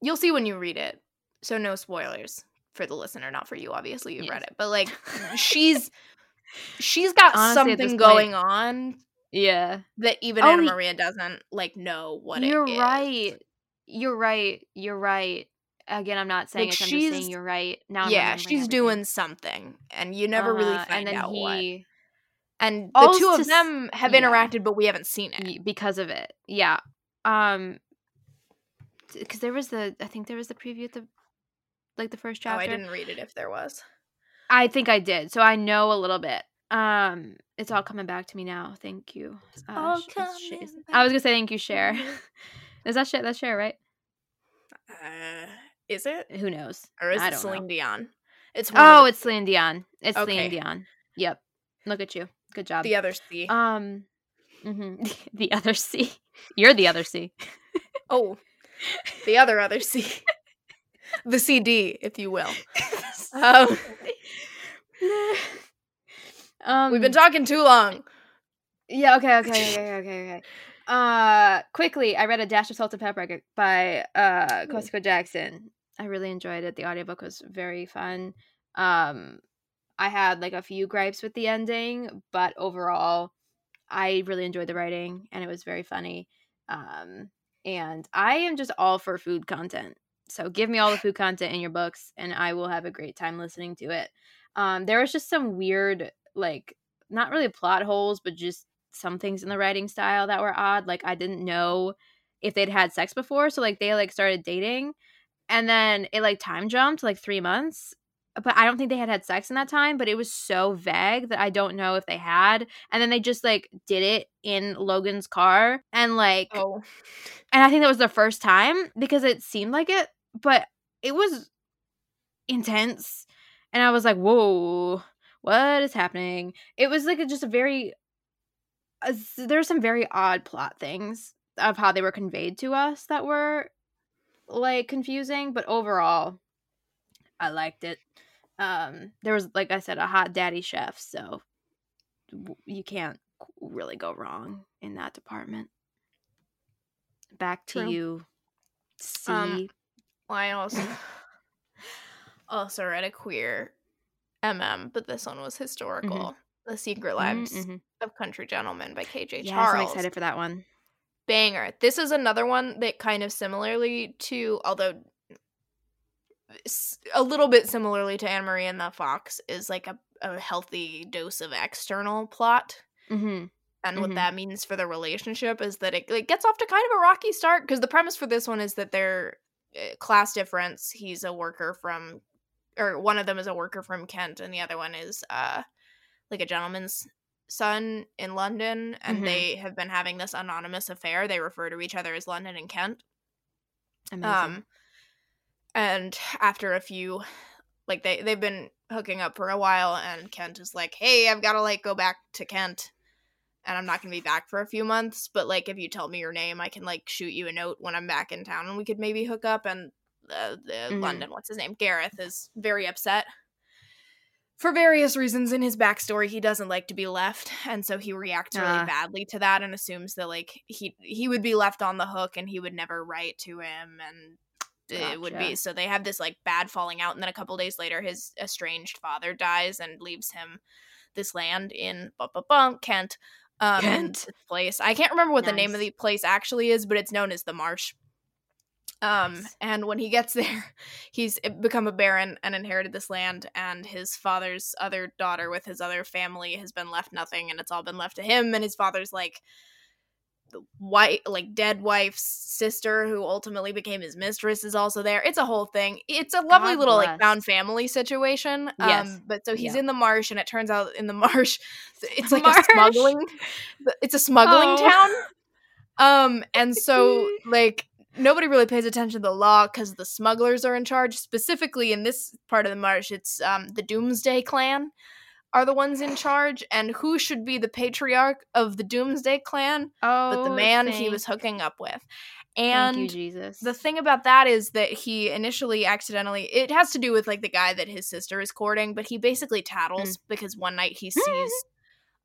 you'll see when you read it. So no spoilers for the listener, not for you. Obviously, you've read it, but like she's she's got Honestly, something point- going on Yeah. that even Oh, Anna Maria doesn't like know what it is. You're right. You're right. You're right. Again, I'm not saying Like, it. I'm just saying she's- you're right. Now, yeah, she's everything. doing something, and you never really Uh-huh, find and then out what. And the Alls two of them have yeah. interacted, but we haven't seen it. because of it. Yeah. Um. Because there was the, I think there was the preview at the, like the first Oh, chapter. I didn't read it if there was. I think I did, so I know a little bit. Um, it's all coming back to me now. Thank you. Uh, all sh- it's sh- back I was gonna say thank you, Cher. is that shit? That's Cher, right? Uh, is it? Who knows? Or is I it Celine know. Dion? It's one Oh, of it's Celine Dion. It's Okay. Celine Dion. Yep. Look at you. Good job. the, the other C. Um, mhm. the other C. You're the other C. oh, the other other C. the CD, if you will. Um, um, we've been talking too long. Yeah. Okay. Okay. Okay. Okay. Okay. okay. Uh, quickly, I read a dash of salt and pepper by uh Kosoko Jackson. I really enjoyed it. The audiobook was very fun. Um, I had like a few gripes with the ending, but overall, I really enjoyed the writing and it was very funny. Um, and I am just all for food content. So give me all the food content in your books, and I will have a great time listening to it. Um, there was just some weird, like, not really plot holes, but just some things in the writing style that were odd. Like, I didn't know if they'd had sex before, so like they like started dating, and then it like time jumped like three months. But I don't think they had had sex in that time. But it was so vague that I don't know if they had. And then they just like did it in Logan's car, and like Oh, and I think that was the first time because it seemed like it, but it was intense. And I was like, whoa, what is happening? It was like a, just a very, uh, there's some very odd plot things of how they were conveyed to us that were like confusing, but overall, I liked it. Um, there was, like I said, a hot daddy chef, so you can't really go wrong in that department. Back to True. you. C. Um, I also read a queer MM, but this one was historical. The Secret Lives Mhm, mhm. of Country Gentlemen by KJ Yes, Charles. I'm excited for that one. Banger. This is another one that kind of similarly to, although a little bit similarly to Anna Maria and the Fox, is like a, a healthy dose of external plot. Mm-hmm. And what Mhm. that means for the relationship is that it like, gets off to kind of a rocky start because the premise for this one is that they're uh, class difference. He's a worker from, or one of them is a worker from Kent, and the other one is uh like a gentleman's son in London, and Mhm. they have been having this anonymous affair. They refer to each other as London and Kent. Amazing. Um, and after a few, like they they've been hooking up for a while, and Kent is like, "Hey, I've got to like go back to Kent, and I'm not gonna be back for a few months. But like, if you tell me your name, I can like shoot you a note when I'm back in town, and we could maybe hook up." And uh, the Mhm. London, what's his name, Gareth, is very upset. For various reasons in his backstory, he doesn't like to be left, and so he reacts really Ah. badly to that and assumes that like he he would be left on the hook and he would never write to him and it would be so they have this like bad falling out and then a couple days later his estranged father dies and leaves him this land in Kent um Kent. this place I can't remember what the name of the place actually is but it's known as the marsh um Nice. and when he gets there he's become a baron and inherited this land and his father's other daughter with his other family has been left nothing and it's all been left to him and his father's like white like dead wife's sister who ultimately became his mistress is also there it's a whole thing it's a lovely God little like found family situation Yes. um but so he's Yeah. in the marsh and it turns out in the marsh it's like a smuggling it's a smuggling Oh. town um and so like nobody really pays attention to the law because the smugglers are in charge. Specifically in this part of the marsh it's um the doomsday clan are the ones in charge and who should be the patriarch of the doomsday clan oh, but the man he was hooking up with. Thank you, and Jesus. the thing about that is that he initially accidentally it has to do with like the guy that his sister is courting but he basically tattles because one night he sees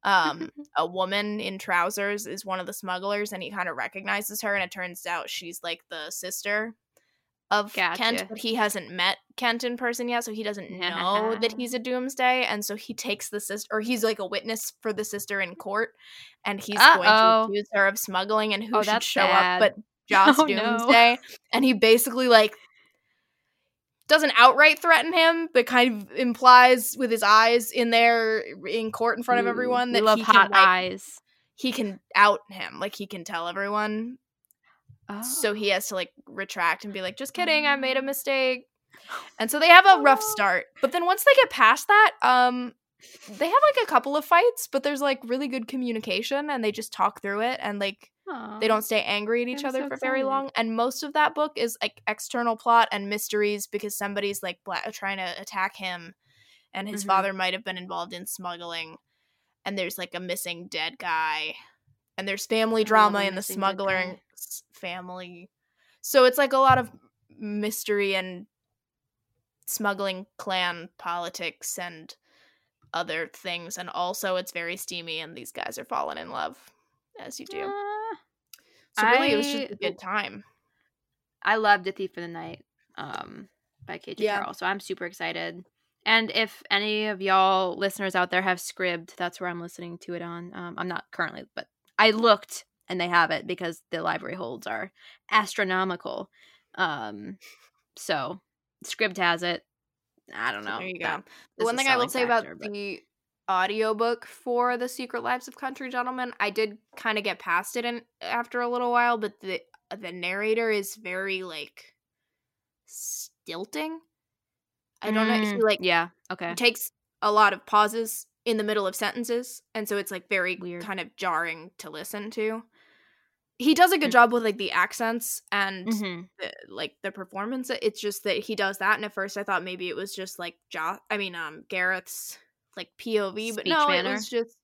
um a woman in trousers is one of the smugglers and he kind of recognizes her and it turns out she's like the sister of Gotcha. Kent, but he hasn't met Kent in person yet, so he doesn't know that he's a doomsday. And so he takes the sister, or he's like a witness for the sister in court, and he's going to accuse her of smuggling and who Oh, should show sad. up but Joss Oh, no. Doomsday. And he basically like doesn't outright threaten him, but kind of implies with his eyes in there in court in front of everyone that love he hot can, like, eyes. he can out him, like he can tell everyone so Oh. he has to like retract and be like just kidding i made a mistake and so they have a rough Oh. start but then once they get past that um they have like a couple of fights but there's like really good communication and they just talk through it and like They don't stay angry at each I'm other so for very excited. long and most of that book is like external plot and mysteries because somebody's like bla- trying to attack him and his Mhm. father might have been involved in smuggling and there's like a missing dead guy and there's family drama in the smuggling family so it's like a lot of mystery and smuggling clan politics and other things and also it's very steamy and these guys are falling in love as you do. So really, it was just a good time. I loved A Thief in the Night um, by KJ Yeah. Carroll, so I'm super excited. And if any of y'all listeners out there have Scribd, that's where I'm listening to it on. Um, I'm not currently, but I looked and they have it because the library holds are astronomical. Um, so Scribd has it. I don't know. there you go. The one thing I will say factor, about but- the audiobook for The Secret Lives of Country Gentlemen, I did kind of get past it in, after a little while, but the the narrator is very like stilting. I don't know. He Mm, like yeah. Okay. takes a lot of pauses in the middle of sentences, and so it's like very Weird. kind of jarring to listen to. He does a good Mm. job with like the accents and hmm the, like the performance. It's just that he does that, and at first I thought maybe it was just like jo- I mean, um, Gareth's like POV, but no, manner. it was just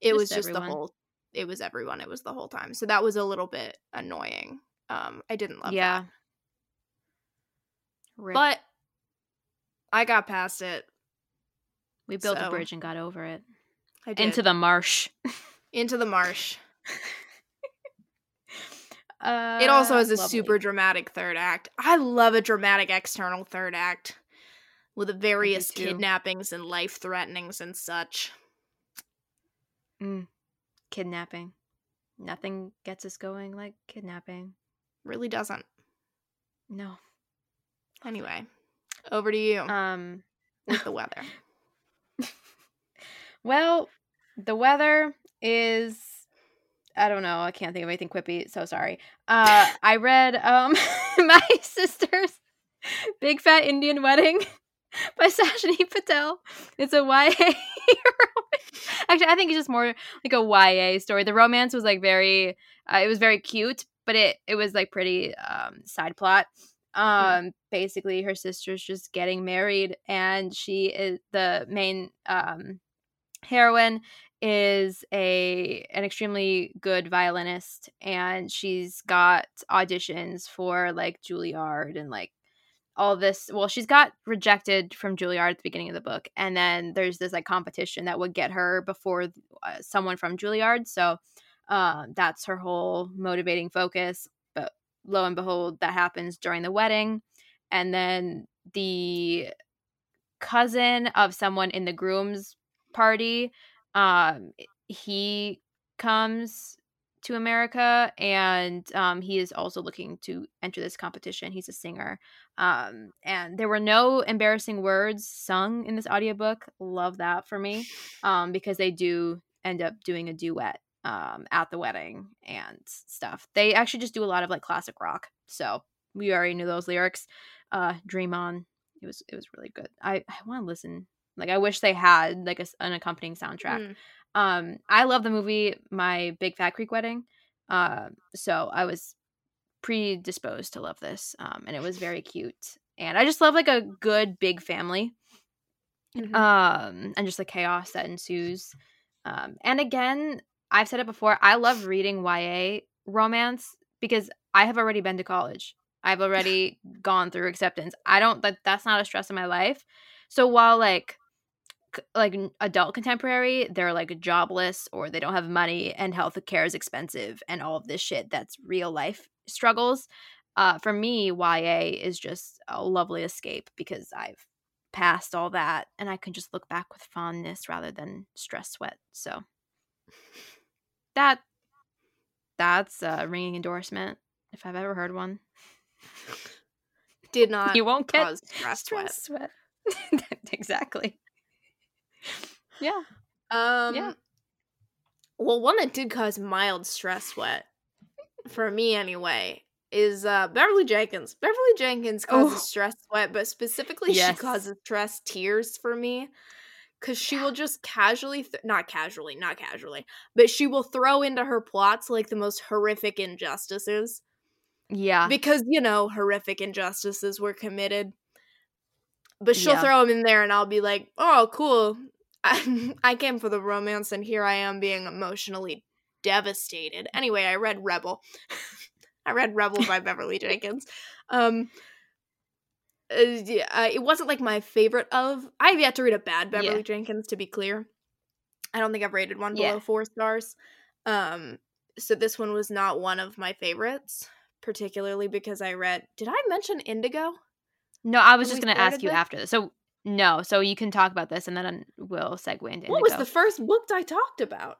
it Just was just everyone. the whole. It was everyone. It was the whole time. So that was a little bit annoying. Um, I didn't love Yeah. but I got past it. we built a bridge and got over it I did into the marsh. into the marsh. Uh, It also has a lovely. super dramatic third act. I love a dramatic external third act with the various kidnappings and life threatenings and such. Mm. Kidnapping. Nothing gets us going like kidnapping. Really doesn't. No. Anyway, over to you Um. with the weather. Well, the weather is. I don't know. I can't think of anything quippy. So sorry. Uh, I read um my sister's Big Fat Indian Wedding by Sajni Patel. It's a YA. Actually, I think it's just more like a YA story. The romance was like very. Uh, it was very cute, but it it was like pretty um side plot. Um, basically, her sister's just getting married, and she is the main um heroine is a an extremely good violinist and she's got auditions for like Juilliard and like all this well she's got rejected from Juilliard at the beginning of the book and then there's this like competition that would get her before uh, someone from Juilliard. So um that's her whole motivating focus. But lo and behold that happens during the wedding. And then the cousin of someone in the groom's party um he comes to america and um he is also looking to enter this competition. He's a singer um and there were no embarrassing words sung in this audiobook. Love that for me um because they do end up doing a duet um at the wedding and stuff. They actually just do a lot of like classic rock so we already knew those lyrics. Uh dream on it was it was really good. I i want to listen like i wish they had like a an accompanying soundtrack. Mm. Um i love the movie my big fat Greek wedding uh, so i was predisposed to love this um and it was very cute and i just love like a good big family Mhm. um and just the chaos that ensues um and again i've said it before i love reading ya romance because i have already been to college. I've already gone through acceptance. I don't that that's not a stress in my life. So while like like adult contemporary they're like jobless or they don't have money and health care is expensive and all of this shit that's real life struggles uh, for me, YA is just a lovely escape because I've passed all that and I can just look back with fondness rather than stress sweat. So that that's a ringing endorsement if I've ever heard one. Did not You won't get cause stress sweat. stress sweat. exactly. Yeah. Um, Yeah. Well, one that did cause mild stress sweat, for me anyway, is uh, Beverly Jenkins. Beverly Jenkins causes Oh. stress sweat, but specifically, Yes. she causes stress tears for me. Because she will just casually, th- not casually, not casually, but she will throw into her plots like the most horrific injustices. Yeah. because you know horrific injustices were committed but she'll Yeah. throw them in there and i'll be like oh cool I, I came for the romance and here i am being emotionally devastated anyway i read rebel i read rebel by beverly jenkins um uh, yeah, uh, it wasn't like my favorite of i've yet to read a bad beverly Yeah. jenkins to be clear i don't think i've rated one below Yeah. four stars um so this one was not one of my favorites particularly because I read. Did I mention Indigo? No, I was just going to ask you this? after this. So, no. So you can talk about this and then we'll segue into What was the first book I talked about?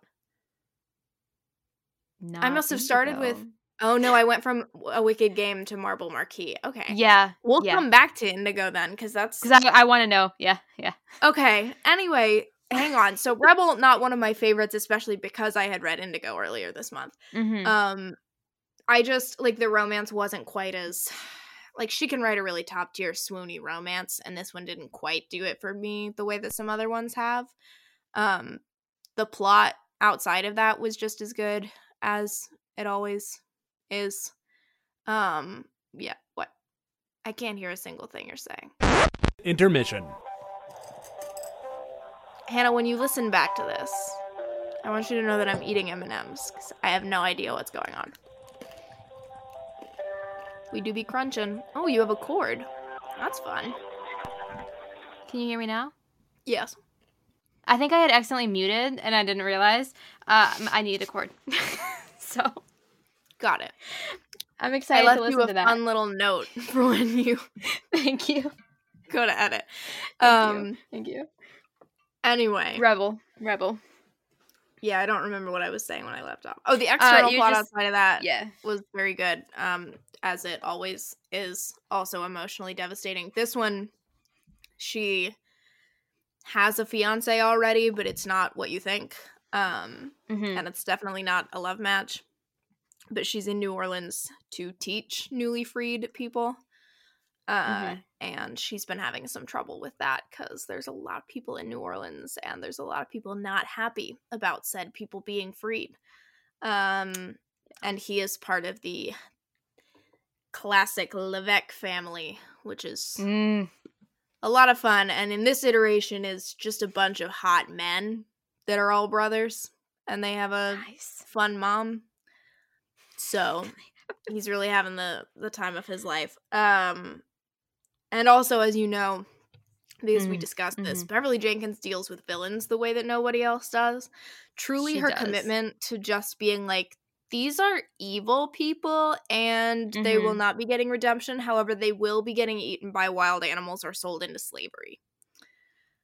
Not I must have started with- Oh no, I went from a Wicked Game to Marble Marquis. Okay. Yeah. We'll yeah. come back to Indigo then, because that's Because I, I want to know. Yeah. Yeah. okay. Anyway, hang on. So Rebel, not one of my favorites, especially because I had read Indigo earlier this month. hmm Um, I just like the romance wasn't quite as like she can write a really top tier swoony romance, and this one didn't quite do it for me the way that some other ones have. Um, the plot outside of that was just as good as it always is. Um, yeah. What? I can't hear a single thing you're saying. Intermission. Hannah, when you listen back to this, I want you to know that I'm eating M&Ms because I have no idea what's going on. We do be crunching. Oh, you have a cord. That's fun. Can you hear me now? Yes. I think I had accidentally muted and I didn't realize. Um, I need a cord. so Got it. I'm I excited to left listen you a to that. fun little note for when you Thank you. go to edit. Thank um. you. Thank you. Anyway, Rebel. Rebel. Yeah, I don't remember what I was saying when I left off. Oh, the external Uh, plot just- outside of that Yeah. was very good. Um, as it always is, also emotionally devastating. This one, she has a fiance already, but it's not what you think. Um, hmm and it's definitely not a love match. But she's in New Orleans to teach newly freed people. Uh, Mhm. And she's been having some trouble with that because there's a lot of people in New Orleans and there's a lot of people not happy about said people being freed. Um, and he is part of the classic LeVeq family, which is Mm. a lot of fun and in this iteration is just a bunch of hot men that are all brothers and they have a Nice. fun mom so he's really having the the time of his life um and also as you know because we Mm, discussed this beverly jenkins deals with villains the way that nobody else does truly She her does. commitment to just being like these are evil people and they will Mhm. not be getting redemption however they will be getting eaten by wild animals or sold into slavery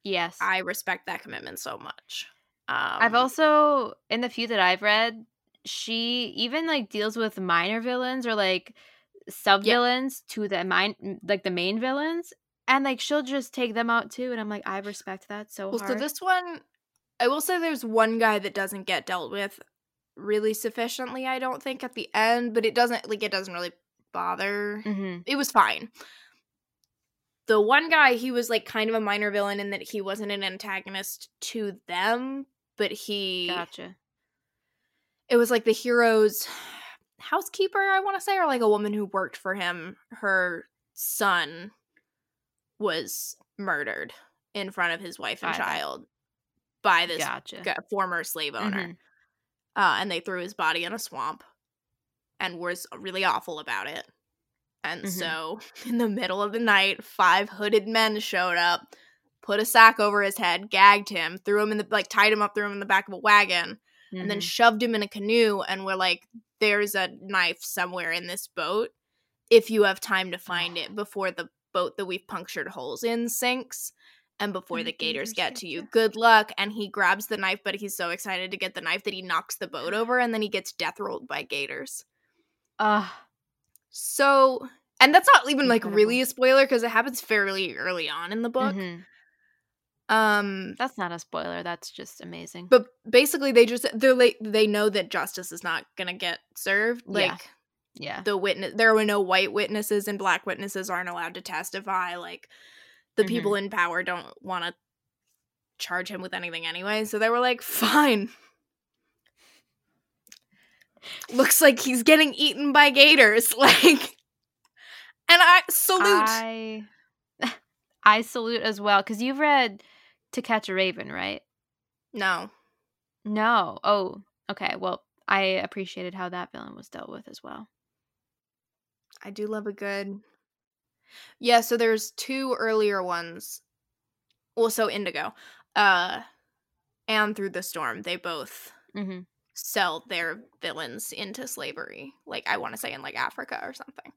Yes. i respect that commitment so much um, I've also in the few that I've read, she even like deals with minor villains or like sub villains to the main like the main villains, and like she'll just take them out too. And I'm like, I respect that so Well, hard. so this one, I will say there's one guy that doesn't get dealt with really sufficiently. I don't think at the end, but it doesn't like it doesn't really bother. hmm It was fine. The one guy, he was like kind of a minor villain in that he wasn't an antagonist to them, but he Gotcha. it was like the hero's housekeeper, I want to say, or like a woman who worked for him. Her son was murdered in front of his wife and child by this Gotcha. g- former slave owner. Mhm. Uh, and they threw his body in a swamp and was really awful about it. And Mhm. so, in the middle of the night, five hooded men showed up, put a sack over his head, gagged him, threw him in the like tied him up, threw him in the back of a wagon, and then Mhm. shoved him in a canoe and were like, "There's a knife somewhere in this boat." if you have time to find it before the boat that we've punctured holes in sinks and before And the the gators get to you. ya. Good luck. And he grabs the knife, but he's so excited to get the knife that he knocks the boat over and then he gets death rolled by gators. Ugh. So, and that's not even like Incredible. really a spoiler because it happens fairly early on in the book. Mhm. Um, That's not a spoiler. That's just amazing. but basically they just they're like they know that justice is not gonna get served. Like Yeah. yeah. the witness there were no white witnesses and black witnesses aren't allowed to testify. Like the Mhm. people in power don't want to charge him with anything anyway. So they were like, fine. Looks like he's getting eaten by gators. Like and I salute. I I salute as well because you've read To Catch a Raven, right? no. No. Oh, okay. Well, I appreciated how that villain was dealt with as well. I do love a good. Yeah, so there's two earlier ones. Well, so Indigo, uh, and Through the Storm, they both Mm-hmm. sell their villains into slavery. Like I want to say in like Africa or something.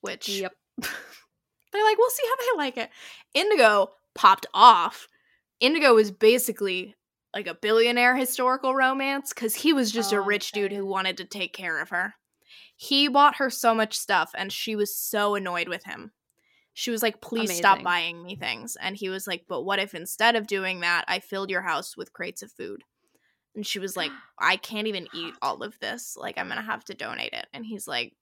Which Yep. they're like, we'll see how they like it. Indigo popped off. Indigo is basically like a billionaire historical romance because he was just a Oh, rich dude who wanted to take care of her. He bought her so much stuff and she was so annoyed with him. She was like, please stop buying me things. And he was like, but what if instead of doing that, I filled your house with crates of food? And she was like, I can't even eat all of this. Like, I'm going to have to donate it. And he's like,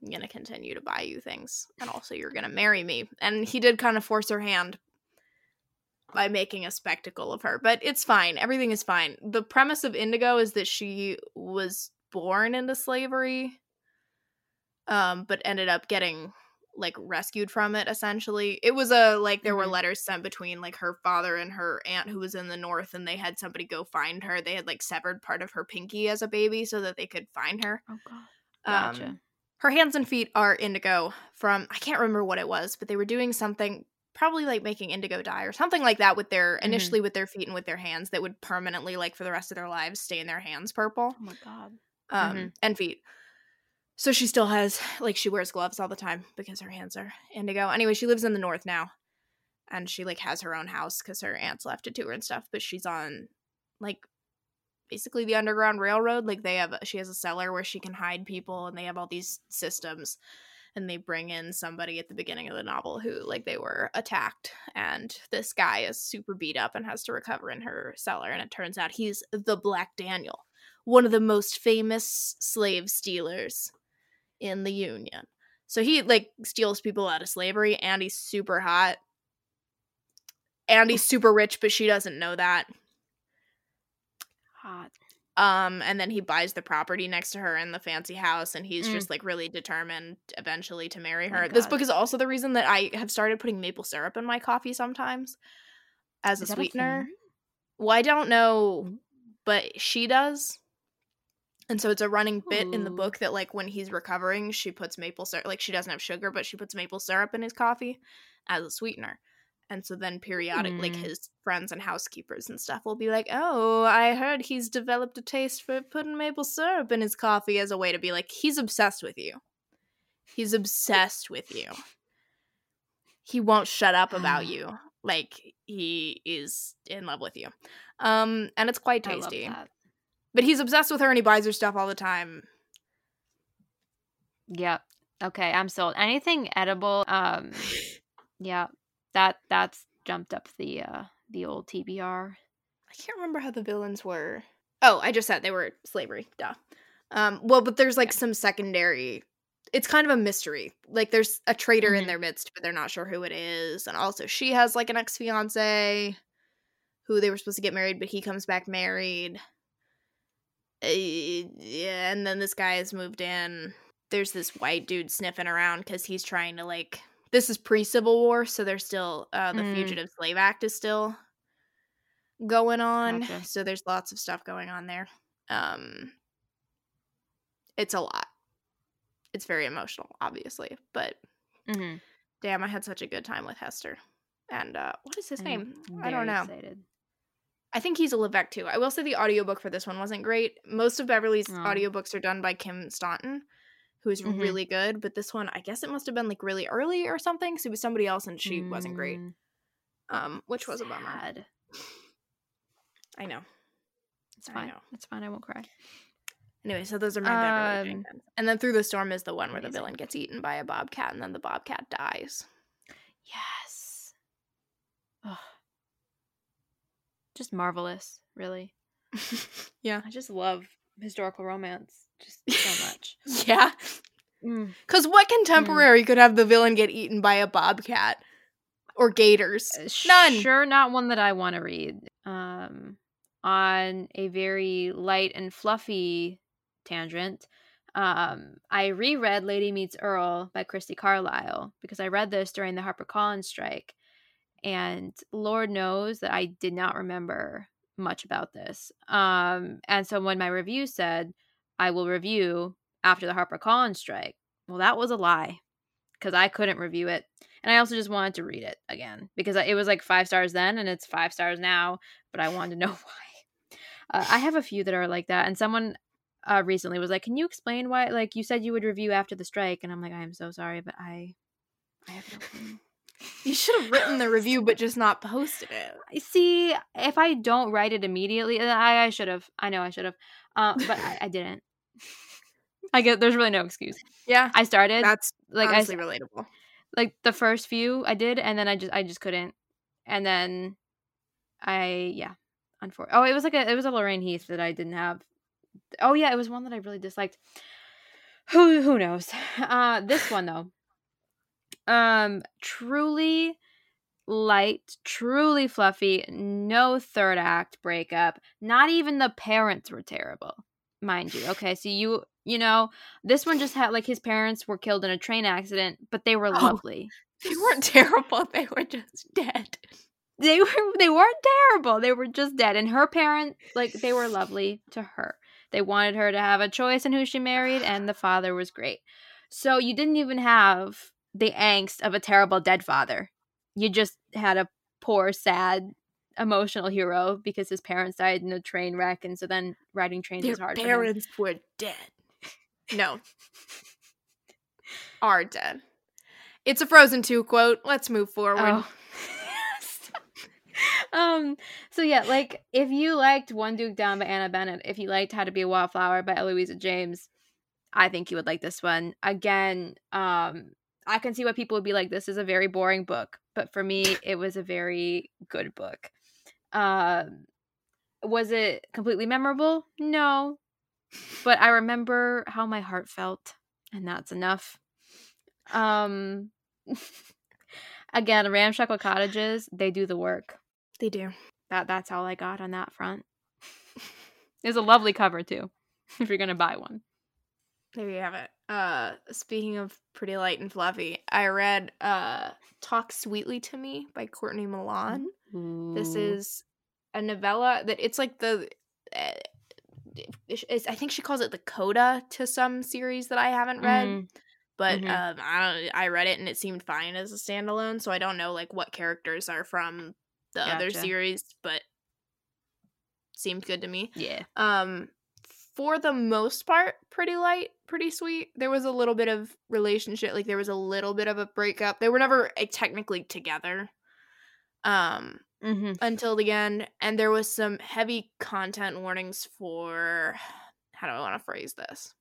I'm going to continue to buy you things. And also, you're going to marry me. And he did kind of force her hand by making a spectacle of her. But it's fine. Everything is fine. The premise of Indigo is that she was born into slavery, um, but ended up getting like rescued from it essentially it was a like there were Mhm. letters sent between like her father and her aunt who was in the north and they had somebody go find her they had like severed part of her pinky as a baby so that they could find her Oh god. um, her hands and feet are indigo from I can't remember what it was, but they were doing something probably like making indigo dye or something like that with their Mhm. initially with their feet and with their hands that would permanently like for the rest of their lives stay in their hands purple oh my god. um Mhm. and feet. So she still has like she wears gloves all the time because her hands are indigo. Anyway, she lives in the north now. And she like has her own house cuz her aunts left it to her and stuff, but she's on like basically the underground railroad like they have she has a cellar where she can hide people and they have all these systems and they bring in somebody at the beginning of the novel who like they were attacked and this guy is super beat up and has to recover in her cellar and it turns out he's the black daniel one of the most famous slave stealers in the union. So he like steals people out of slavery and he's super hot. And he's super rich but she doesn't know that. Hot. Um and then he buys the property next to her in the fancy house and he's Mm. just like really determined eventually to marry her. This book is also the reason that i have started putting maple syrup in my coffee sometimes as Is a that a sweetener. well i don't know but she does. And so it's a running bit in the book that like when he's recovering she puts maple syrup like she doesn't have sugar but she puts maple syrup in his coffee as a sweetener and so then periodic like Mm. his friends and housekeepers and stuff will be like oh i heard he's developed a taste for putting maple syrup in his coffee as a way to be like he's obsessed with you he's obsessed with you he won't shut up about you like he is in love with you um and it's quite tasty but he's obsessed with her and he buys her stuff all the time Yep. Okay, I'm sold. Anything edible? Um, yeah, that that's jumped up the uh the old TBR. I can't remember how the villains were. Oh, I just said they were slavery. Duh. Um, well, but there's like some secondary. It's kind of a mystery. Like there's a traitor in Mhm. their midst, but they're not sure who it is. And also, she has like an ex fiance who they were supposed to get married, but he comes back married. Uh, yeah, and then this guy has moved in. There's this white dude sniffing around because he's trying to like. This is pre Civil War, so there's still uh, the Mm. Fugitive Slave Act is still going on. Gotcha. So there's lots of stuff going on there. Um, it's a lot. It's very emotional, obviously, but Mm-hmm. damn, I had such a good time with Hester. And uh, what is his I'm name? I don't know. Excited. I think he's a LeVeq too. I will say the audiobook for this one wasn't great. Most of Beverly's Oh. audiobooks are done by Kim Staunton, who's Mhm. really good. But this one, I guess it must have been like really early or something. So it was somebody else, and she wasn't great. Mm, Um, which was a bummer. I know. It's fine. know. It's fine. I won't cry. Anyway, so those are my Beverly Um, And then Through the Storm is the one where the villain gets eaten by a bobcat, and then the bobcat dies. Yes. Ugh. Just marvelous, really. yeah. I just love historical romance just so much. Yeah. Mm. Because what contemporary could have the villain get eaten by a bobcat or gators? Uh, None. Sure, not one that I want to read. Um, on a very light and fluffy tangent, um, I reread Lady Meets Earl by Christy Carlisle because I read this during the HarperCollins strike, and Lord knows that I did not remember much about this. Um, and so when my review said I will review after the HarperCollins strike, well, that was a lie because I couldn't review it. And I also just wanted to read it again because it was like five stars then and it's five stars now, but I wanted to know why. Uh, I have a few that are like that. And someone uh, recently was like, Can you explain why? Like, you said you would review after the strike. And I'm like, I am so sorry, but I. I have no clue. You should have written the review, but just not posted it. I See, if I don't write it immediately, I, I should have. I know I should have, uh, but I, I didn't. I get there's really no excuse. Yeah. I started That's like I, honestly relatable. like the first few I did, and then I just I just couldn't, and then I yeah, unfor- Oh, it was like a it was a Lorraine Heath that I didn't have. Oh yeah, it was one that I really disliked. Who who knows? Uh, this one though, um, truly light, truly fluffy. No third act breakup. Not even the parents were terrible, mind you. Okay, so you you know this one just had like his parents were killed in a train accident, but they were Oh. lovely. They weren't terrible. They were just dead. They were they weren't terrible. They were just dead. And her parents, like they were lovely to her. They wanted her to have a choice in who she married, and the father was great. So you didn't even have the angst of a terrible dead father. You just had a poor, sad, emotional hero because his parents died in a train wreck, and so then riding trains Their is hard. for him. parents were dead. No. Are dead. It's a Frozen 2 quote. Let's move forward. Oh. um so yeah like if you liked one duke down by anna bennett if you liked how to be a wallflower by eloisa james i think you would like this one again um i can see why people would be like this is a very boring book but for me it was a very good book um was it completely memorable no but i remember how my heart felt and that's enough um again ramshackle cottages they do the work They do. that that's all I got on that front. It's a lovely cover too, if you're gonna buy one. There you have it. Uh speaking of pretty light and fluffy, I read uh Talk Sweetly to Me by Courtney Milan. This is a novella that it's like the uh, it's, I think she calls it the coda to some series that I haven't read. Mhm. But Mhm. um, I don't. I read it and it seemed fine as a standalone, so I don't know like what characters are from the other series, but seemed good to me. yeah. Um, for the most part, pretty light, pretty sweet. There was a little bit of relationship, like there was a little bit of a breakup. They were never eh, technically together. Um, Mm-hmm. until the end, and there was some heavy content warnings for how do I want to phrase this?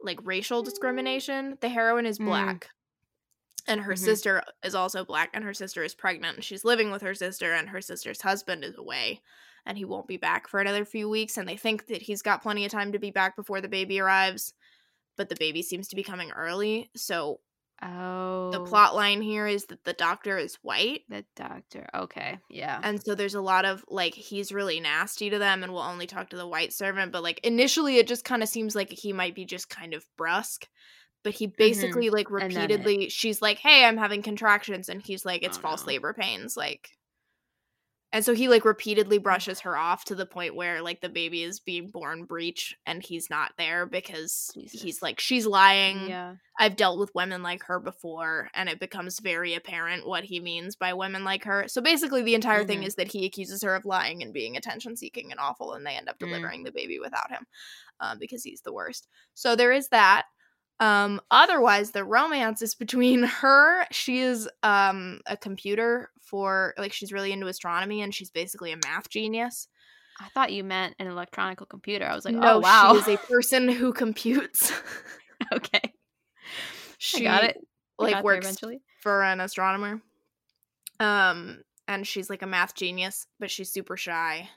Like racial discrimination. The heroine is Mm. black. And her Mhm. sister is also black, and her sister is pregnant, and she's living with her sister, and her sister's husband is away, and he won't be back for another few weeks. And they think that he's got plenty of time to be back before the baby arrives, but the baby seems to be coming early. So Oh. the plot line here is that the doctor is white, The doctor. Okay. Yeah. and so there's a lot of like he's really nasty to them and will only talk to the white servant but like initially it just kind of seems like he might be just kind of brusque but he basically like Mm-hmm. And then it- repeatedly she's like hey i'm having contractions and he's like it's Oh, false no. labor pains like And so he like repeatedly brushes her off to the point where like the baby is being born breech and he's not there because Jesus. he's like she's lying. Yeah. I've dealt with women like her before and it becomes very apparent what he means by women like her. So basically the entire thing Mhm. is that he accuses her of lying and being attention seeking and awful and they end up Mm. delivering the baby without him um, because he's the worst. So there is that. Um, otherwise, the romance is between her. She is um a computer for like she's really into astronomy and she's basically a math genius. I thought you meant an electronical computer. I was like, no, oh wow. she is a person who computes. okay. she I got it. I like got works eventually. for an astronomer. Um, and she's like a math genius, but she's super shy.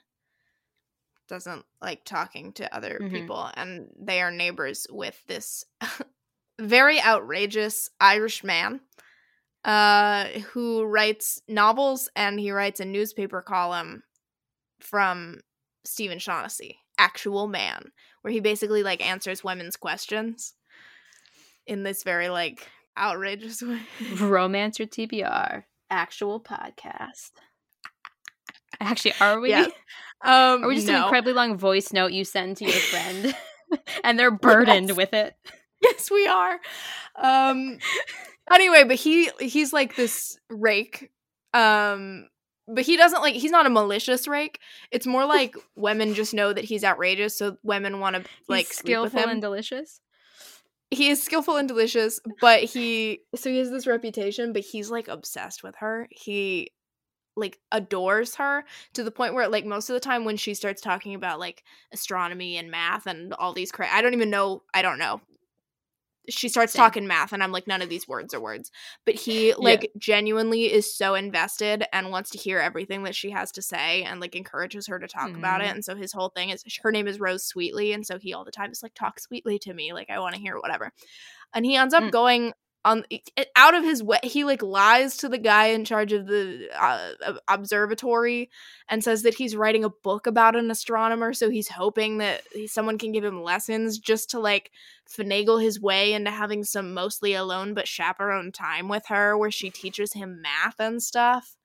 Doesn't like talking to other Mhm. people, and they are neighbors with this very outrageous Irish man uh who writes novels and he writes a newspaper column from Stephen Shaughnessy, actual man, where he basically like answers women's questions in this very like outrageous way. Romance Your TBR, actual podcast. Actually, are we? Yes. Um, Or we just an incredibly long voice note you send to your friend, and they're burdened Yes. with it. yes, we are. Um, anyway, but he he's like this rake. Um, but he doesn't like he's not a malicious rake. It's more like women just know that he's outrageous, so women want to like He's sleep with skillful and delicious. he is skillful and delicious, but he so he has this reputation, but he's like obsessed with her. He like adores her to the point where like most of the time when she starts talking about like astronomy and math and all these cra- I don't even know, I don't know. She starts Same. talking math and I'm like none of these words are words. But he like genuinely is so invested and wants to hear everything that she has to say and like encourages her to talk about it. Mhm. And so his whole thing is her name is Rose Sweetly and so he all the time is like talk sweetly to me, like I want to hear whatever. And he ends up Mm. going on out of his way he like lies to the guy in charge of the uh, observatory and says that he's writing a book about an astronomer so he's hoping that someone can give him lessons just to like finagle his way into having some mostly alone but chaperone time with her where she teaches him math and stuff.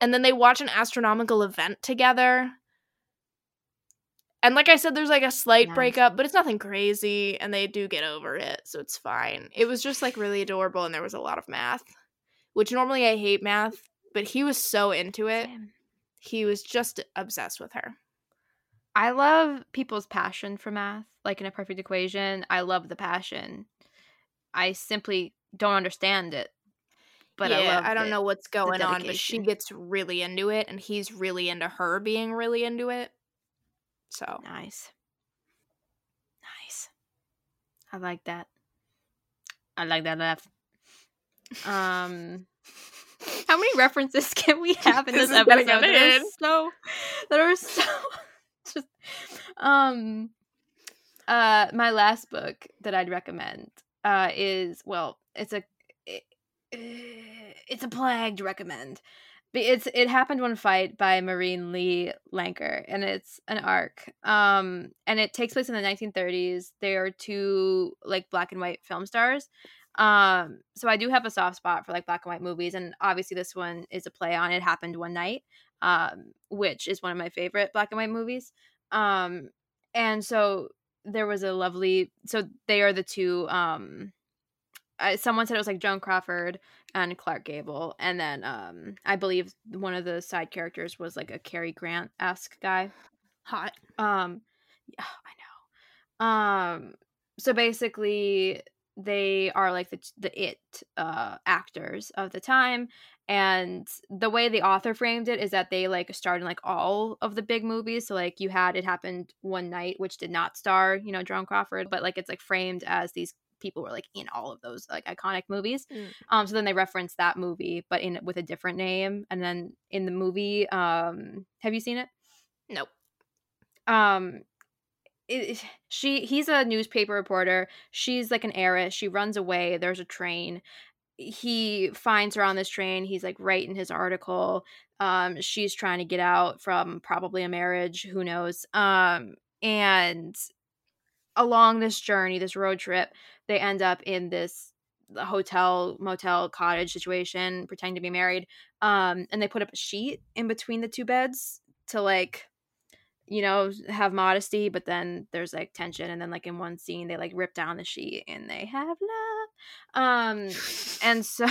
And then they watch an astronomical event together and like I said, there's like a slight breakup, but it's nothing crazy, and they do get over it, so it's fine. It was just like really adorable, and there was a lot of math, which normally I hate math, but he was so into it. He was just obsessed with her. I love people's passion for math. Like in a perfect equation, I love the passion. I simply don't understand it. But I yeah, love I don't it. know what's going on, but she gets really into it, and he's really into her being really into it. So Nice. Nice. I like that. I like that laugh. Um how many references can we have in This this, episode that are so that are so just um uh my last book that I'd recommend uh is well it's a it, it's a plague to recommend it's it happened one fight by Maureen Lee Lenker, and it's an arc. Um, and it takes place in the 1930s. They are two like black and white film stars. Um, so I do have a soft spot for like black and white movies, and obviously this one is a play on "It Happened One Night," um, which is one of my favorite black and white movies. Um, and so there was a lovely. So they are the two. Um, uh, someone said it was like Joan Crawford and Clark Gable, and then um, I believe one of the side characters was like a Cary Grant esque guy. hot. Um, yeah, I know. Um, so basically, they are like the the it uh actors of the time, and the way the author framed it is that they like starred in like all of the big movies. So like you had it happened one night, which did not star you know Joan Crawford, but like it's like framed as these people were like in all of those like iconic movies. Mm. Um, so then they reference that movie, but in with a different name, and then in the movie, um, have you seen it? Nope. um it, she he's a newspaper reporter. She's like an heiress. She runs away. There's a train. He finds her on this train. He's like writing his article. Um she's trying to get out from probably a marriage. Who knows? Um and along this journey this road trip they end up in this hotel motel cottage situation pretending to be married um and they put up a sheet in between the two beds to like you know have modesty but then there's like tension and then like in one scene they like rip down the sheet and they have love. Um and so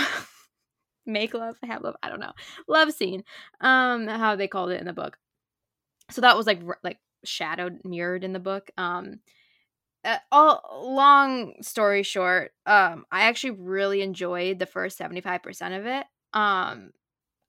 make love have love i don't know. Love scene um how they called it in the book. So that was like r- like shadowed mirrored in the book um uh, all long story short um i actually really enjoyed the first 75% of it. Um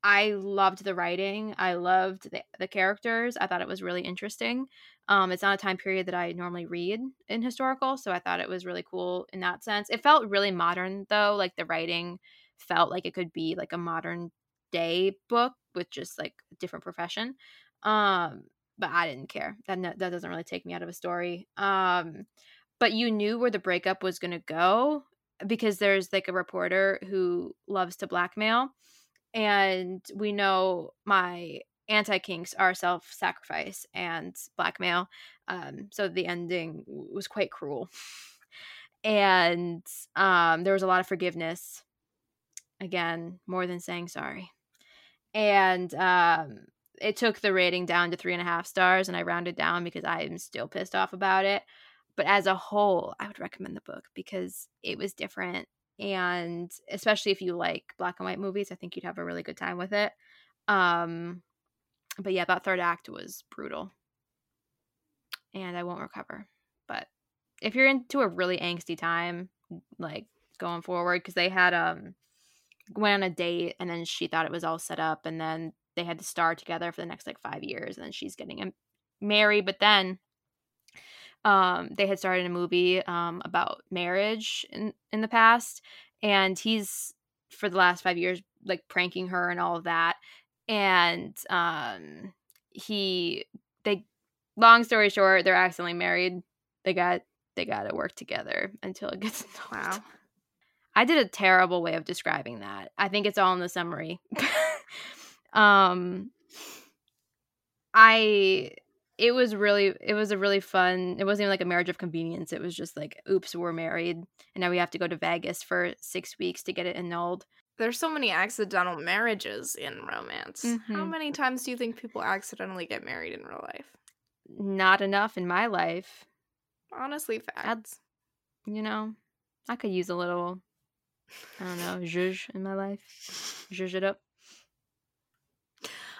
i loved the writing i loved the, the characters i thought it was really interesting. Um it's not a time period that i normally read in historical so i thought it was really cool in that sense. It felt really modern though like the writing felt like it could be like a modern day book with just like a different profession. Um but I didn't care. That that doesn't really take me out of a story. Um, but you knew where the breakup was going to go because there's like a reporter who loves to blackmail, and we know my anti kinks are self sacrifice and blackmail. Um, so the ending was quite cruel, and um, there was a lot of forgiveness. Again, more than saying sorry, and um, it took the rating down to three and a half stars and I rounded down because I'm still pissed off about it. But as a whole, I would recommend the book because it was different. And especially if you like black and white movies, I think you'd have a really good time with it. Um, but yeah, that third act was brutal. And I won't recover. But if you're into a really angsty time, like going forward, because they had um went on a date and then she thought it was all set up and then they had to star together for the next like five years and then she's getting married but then um they had started a movie um about marriage in in the past and he's for the last five years like pranking her and all of that and um he they long story short they're accidentally married. They got they got to work together until it gets wow. i did a terrible way of describing that. I think it's all in the summary um i it was really it was a really fun it wasn't even like a marriage of convenience it was just like oops we're married and now we have to go to vegas for six weeks to get it annulled. There's so many accidental marriages in romance. Mm-hmm. how many times do you think people accidentally get married in real life? Not enough in my life. Honestly facts. I'd, you know i could use a little i don't know zhuzh in my life zhuzh it up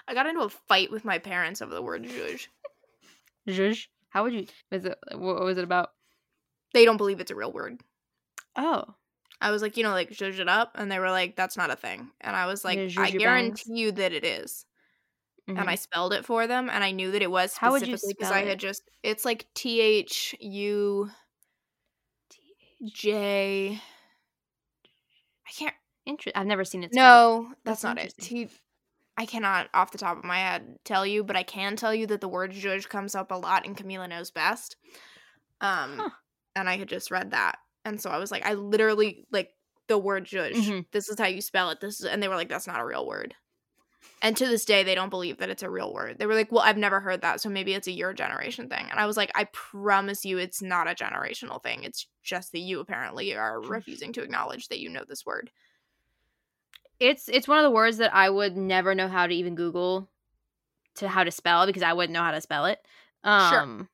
I got into a fight with my parents over the word zhuzh. Zhuzh? How would you? Was it? What was it about? They don't believe it's a real word. Oh. I was like, you know, like zhuzh it up, and they were like, "That's not a thing." And I was like, "I guarantee bangs. you that it is. Mm-hmm. And I spelled it for them, and I knew that it was specifically because I had just. It's like T H U J. I can't. Inter- I've never seen it. Spelled. No, that's, that's not it. T I cannot off the top of my head tell you, but I can tell you that the word zhuzh comes up a lot in Camila Knows Best. Um huh. and I had just read that. And so I was like, I literally like the word zhuzh. Mm-hmm. This is how you spell it. This is and they were like, that's not a real word. And to this day, they don't believe that it's a real word. They were like, well, I've never heard that, so maybe it's a your generation thing. And I was like, I promise you it's not a generational thing. It's just that you apparently are refusing to acknowledge that you know this word it's it's one of the words that I would never know how to even Google to how to spell because I wouldn't know how to spell it. Um, sure.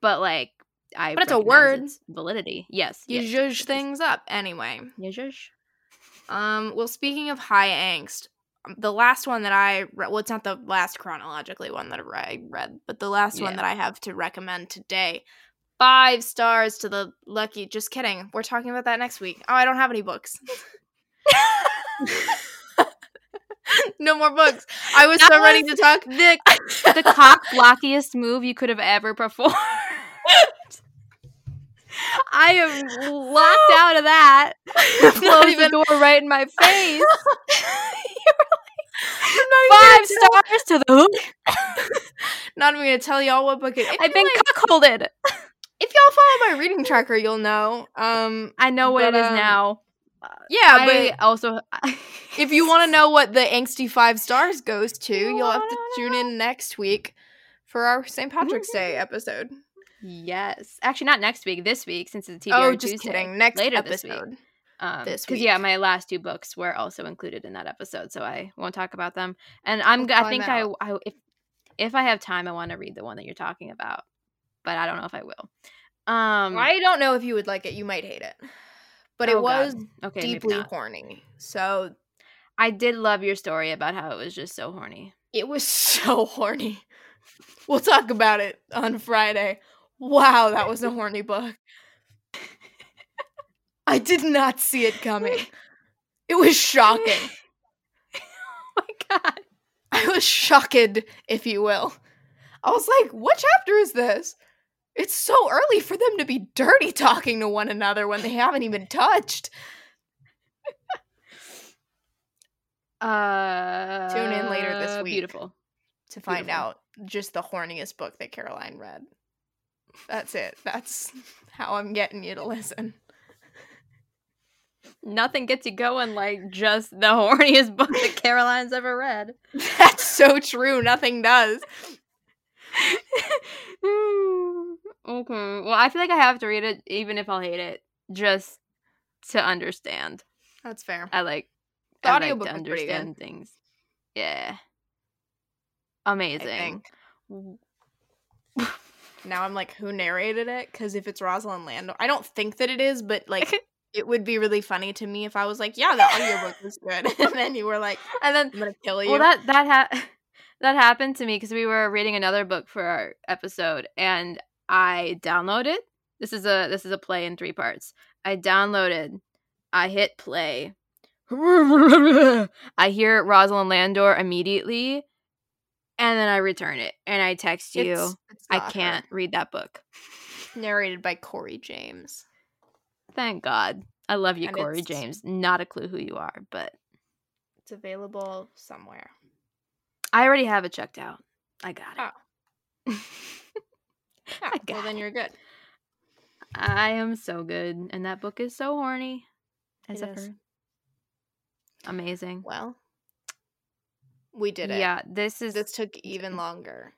But like I But it's a word. Its validity. Yes. You yes, zhuzh things up anyway. You zhuzh. Um well speaking of high angst, um, the last one that I read, well, it's not the last chronologically one that I read, but the last yeah. one that I have to recommend today. Five stars to the lucky. Just kidding. We're talking about that next week. Oh, I don't have any books. no more books. I was that so was ready to talk. The, the cock blockiest move you could have ever performed. I am locked out of that. Close even... the door right in my face. Five stars to the hook. Not even gonna tell y'all what book it is. I've been like, cuckolded. If y'all follow my reading tracker, you'll know. Um, I know what but, it is um, now. Yeah, I but also, if you want to know what the angsty five stars goes to, you'll have to tune in next week for our St. Patrick's Day episode. Yes, actually, not next week. This week, since it's a TV oh, just Tuesday. kidding. Next later episode. Um, This because yeah, my last two books were also included in that episode, so I won't talk about them. And I'm We'll I think I. I if if I have time, I want to read the one that you're talking about, but I don't know if I will. Um, I don't know if you would like it. You might hate it. But it oh, God. was okay, deeply horny. So I did love your story about how it was just so horny. it was so horny. We'll talk about it on Friday. Wow, that was a horny book. I did not see it coming. It was shocking. oh my god. I was shocked, if you will. I was like, what chapter is this? It's so early for them to be dirty talking to one another when they haven't even touched. Uh, Tune in later this week. Beautiful. to find Beautiful. out just the horniest book that Caroline read. That's it. That's how I'm getting you to listen. Nothing gets you going like just the horniest book that Caroline's ever read. That's so true. Nothing does. Okay. Well, I feel like I have to read it, even if I'll hate it, just to understand. That's fair. I like. The I like to was pretty good. understand things. Yeah. Amazing. Now I'm like, who narrated it? Because if it's Rosalyn Landor, I don't think that it is, but like, it would be really funny to me if I was like, yeah, the audiobook was good, and then you were like, and then I'm gonna kill you. Well, that that ha- that happened to me because we were reading another book for our episode, and I downloaded. This is a this is a play in three parts. I downloaded. I hit play. I hear Rosalyn Landor immediately, and then I return it, and I text you. It's- it's I not her. can't read that book. Narrated by Corey James. Thank God. I love you, And Corey James. Not a clue who you are, but It's available somewhere. I already have it checked out. I got it. Oh. Yeah, well, then you're good. I am so good, and that book is so horny. As It ever. Amazing. Well, we did it. Yeah, this is. This took even longer.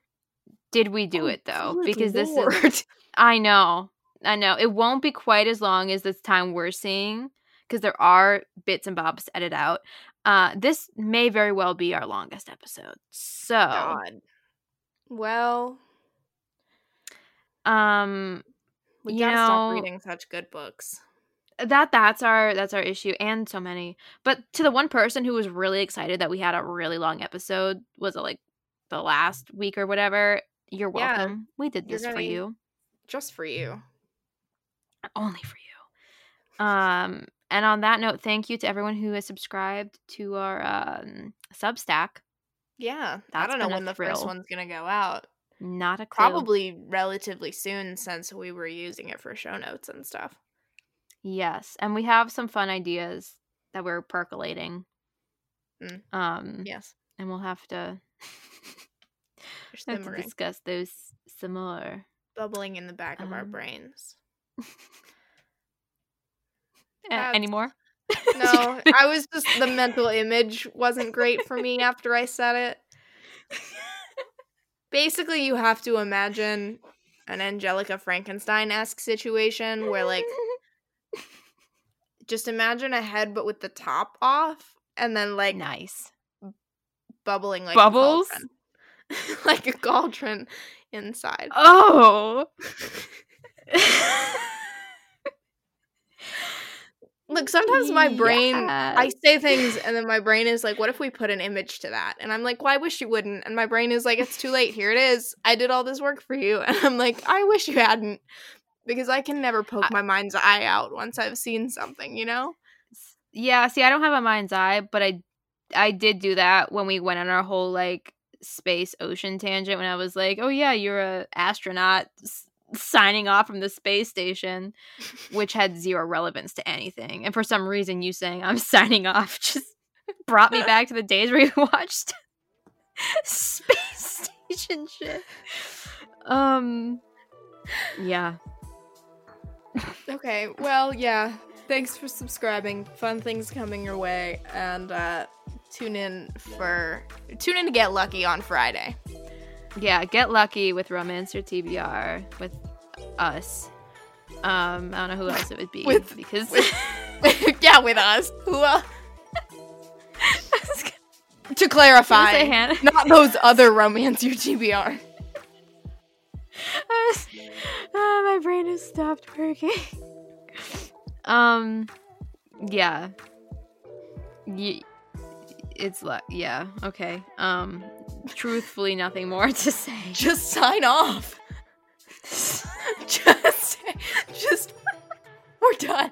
did we do Oh, it though? Because this is. I know, I know. It won't be quite as long as this time we're seeing, because there are bits and bobs to edit out. Uh, this may very well be our longest episode. So, God. Well, um, we gotta stop know- reading such good books. that that's our that's our issue and so many but to the one person who was really excited that we had a really long episode was it like the last week or whatever you're Yeah, welcome we did this for you Just for you. only for you um and on that note thank you to everyone who has subscribed to our um substack Yeah. I don't know when the first one's gonna go out. Not a clue. Probably relatively soon since we were using it for show notes and stuff. yes and we have some fun ideas that we're percolating Mm. um Yes. and we'll have to have to discuss those some more Bubbling in the back of our Um, brains. Uh, any more? No, I was just the mental image wasn't great for me after I said it. Basically, you have to imagine an Angelika Frankenstein esque situation where, like, just imagine a head but with the top off, and then like nice. bubbling like Bubbles? a like a cauldron inside. Oh. Look, sometimes my brain, I say things and then my brain is like, what if we put an image to that? And I'm like, well, I wish you wouldn't. And my brain is like, it's too late. Here it is. I did all this work for you. And I'm like, I wish you hadn't. Because I can never poke I- my mind's eye out once I've seen something, you know? yeah, see, I don't have a mind's eye, but I I did do that when we went on our whole like space ocean tangent when I was like, "Oh yeah, you're a astronaut signing off from the space station," which had zero relevance to anything. And for some reason, you saying I'm signing off just brought me back to the days where we watched space station shit. Um, yeah. Okay, well, yeah. Thanks for subscribing. Fun things coming your way. And uh, tune in for. Tune in to get lucky on Friday. Yeah, get lucky with romance Romancer TBR with us. Um, I don't know who else it would be With- because with- yeah, with us. Who else? to Say clarify, not those other romance your TBR. Was- ah, my brain has stopped working. um, yeah. Ye- it's like yeah okay. Um, truthfully, nothing more to say. Just sign off. just, just, we're done.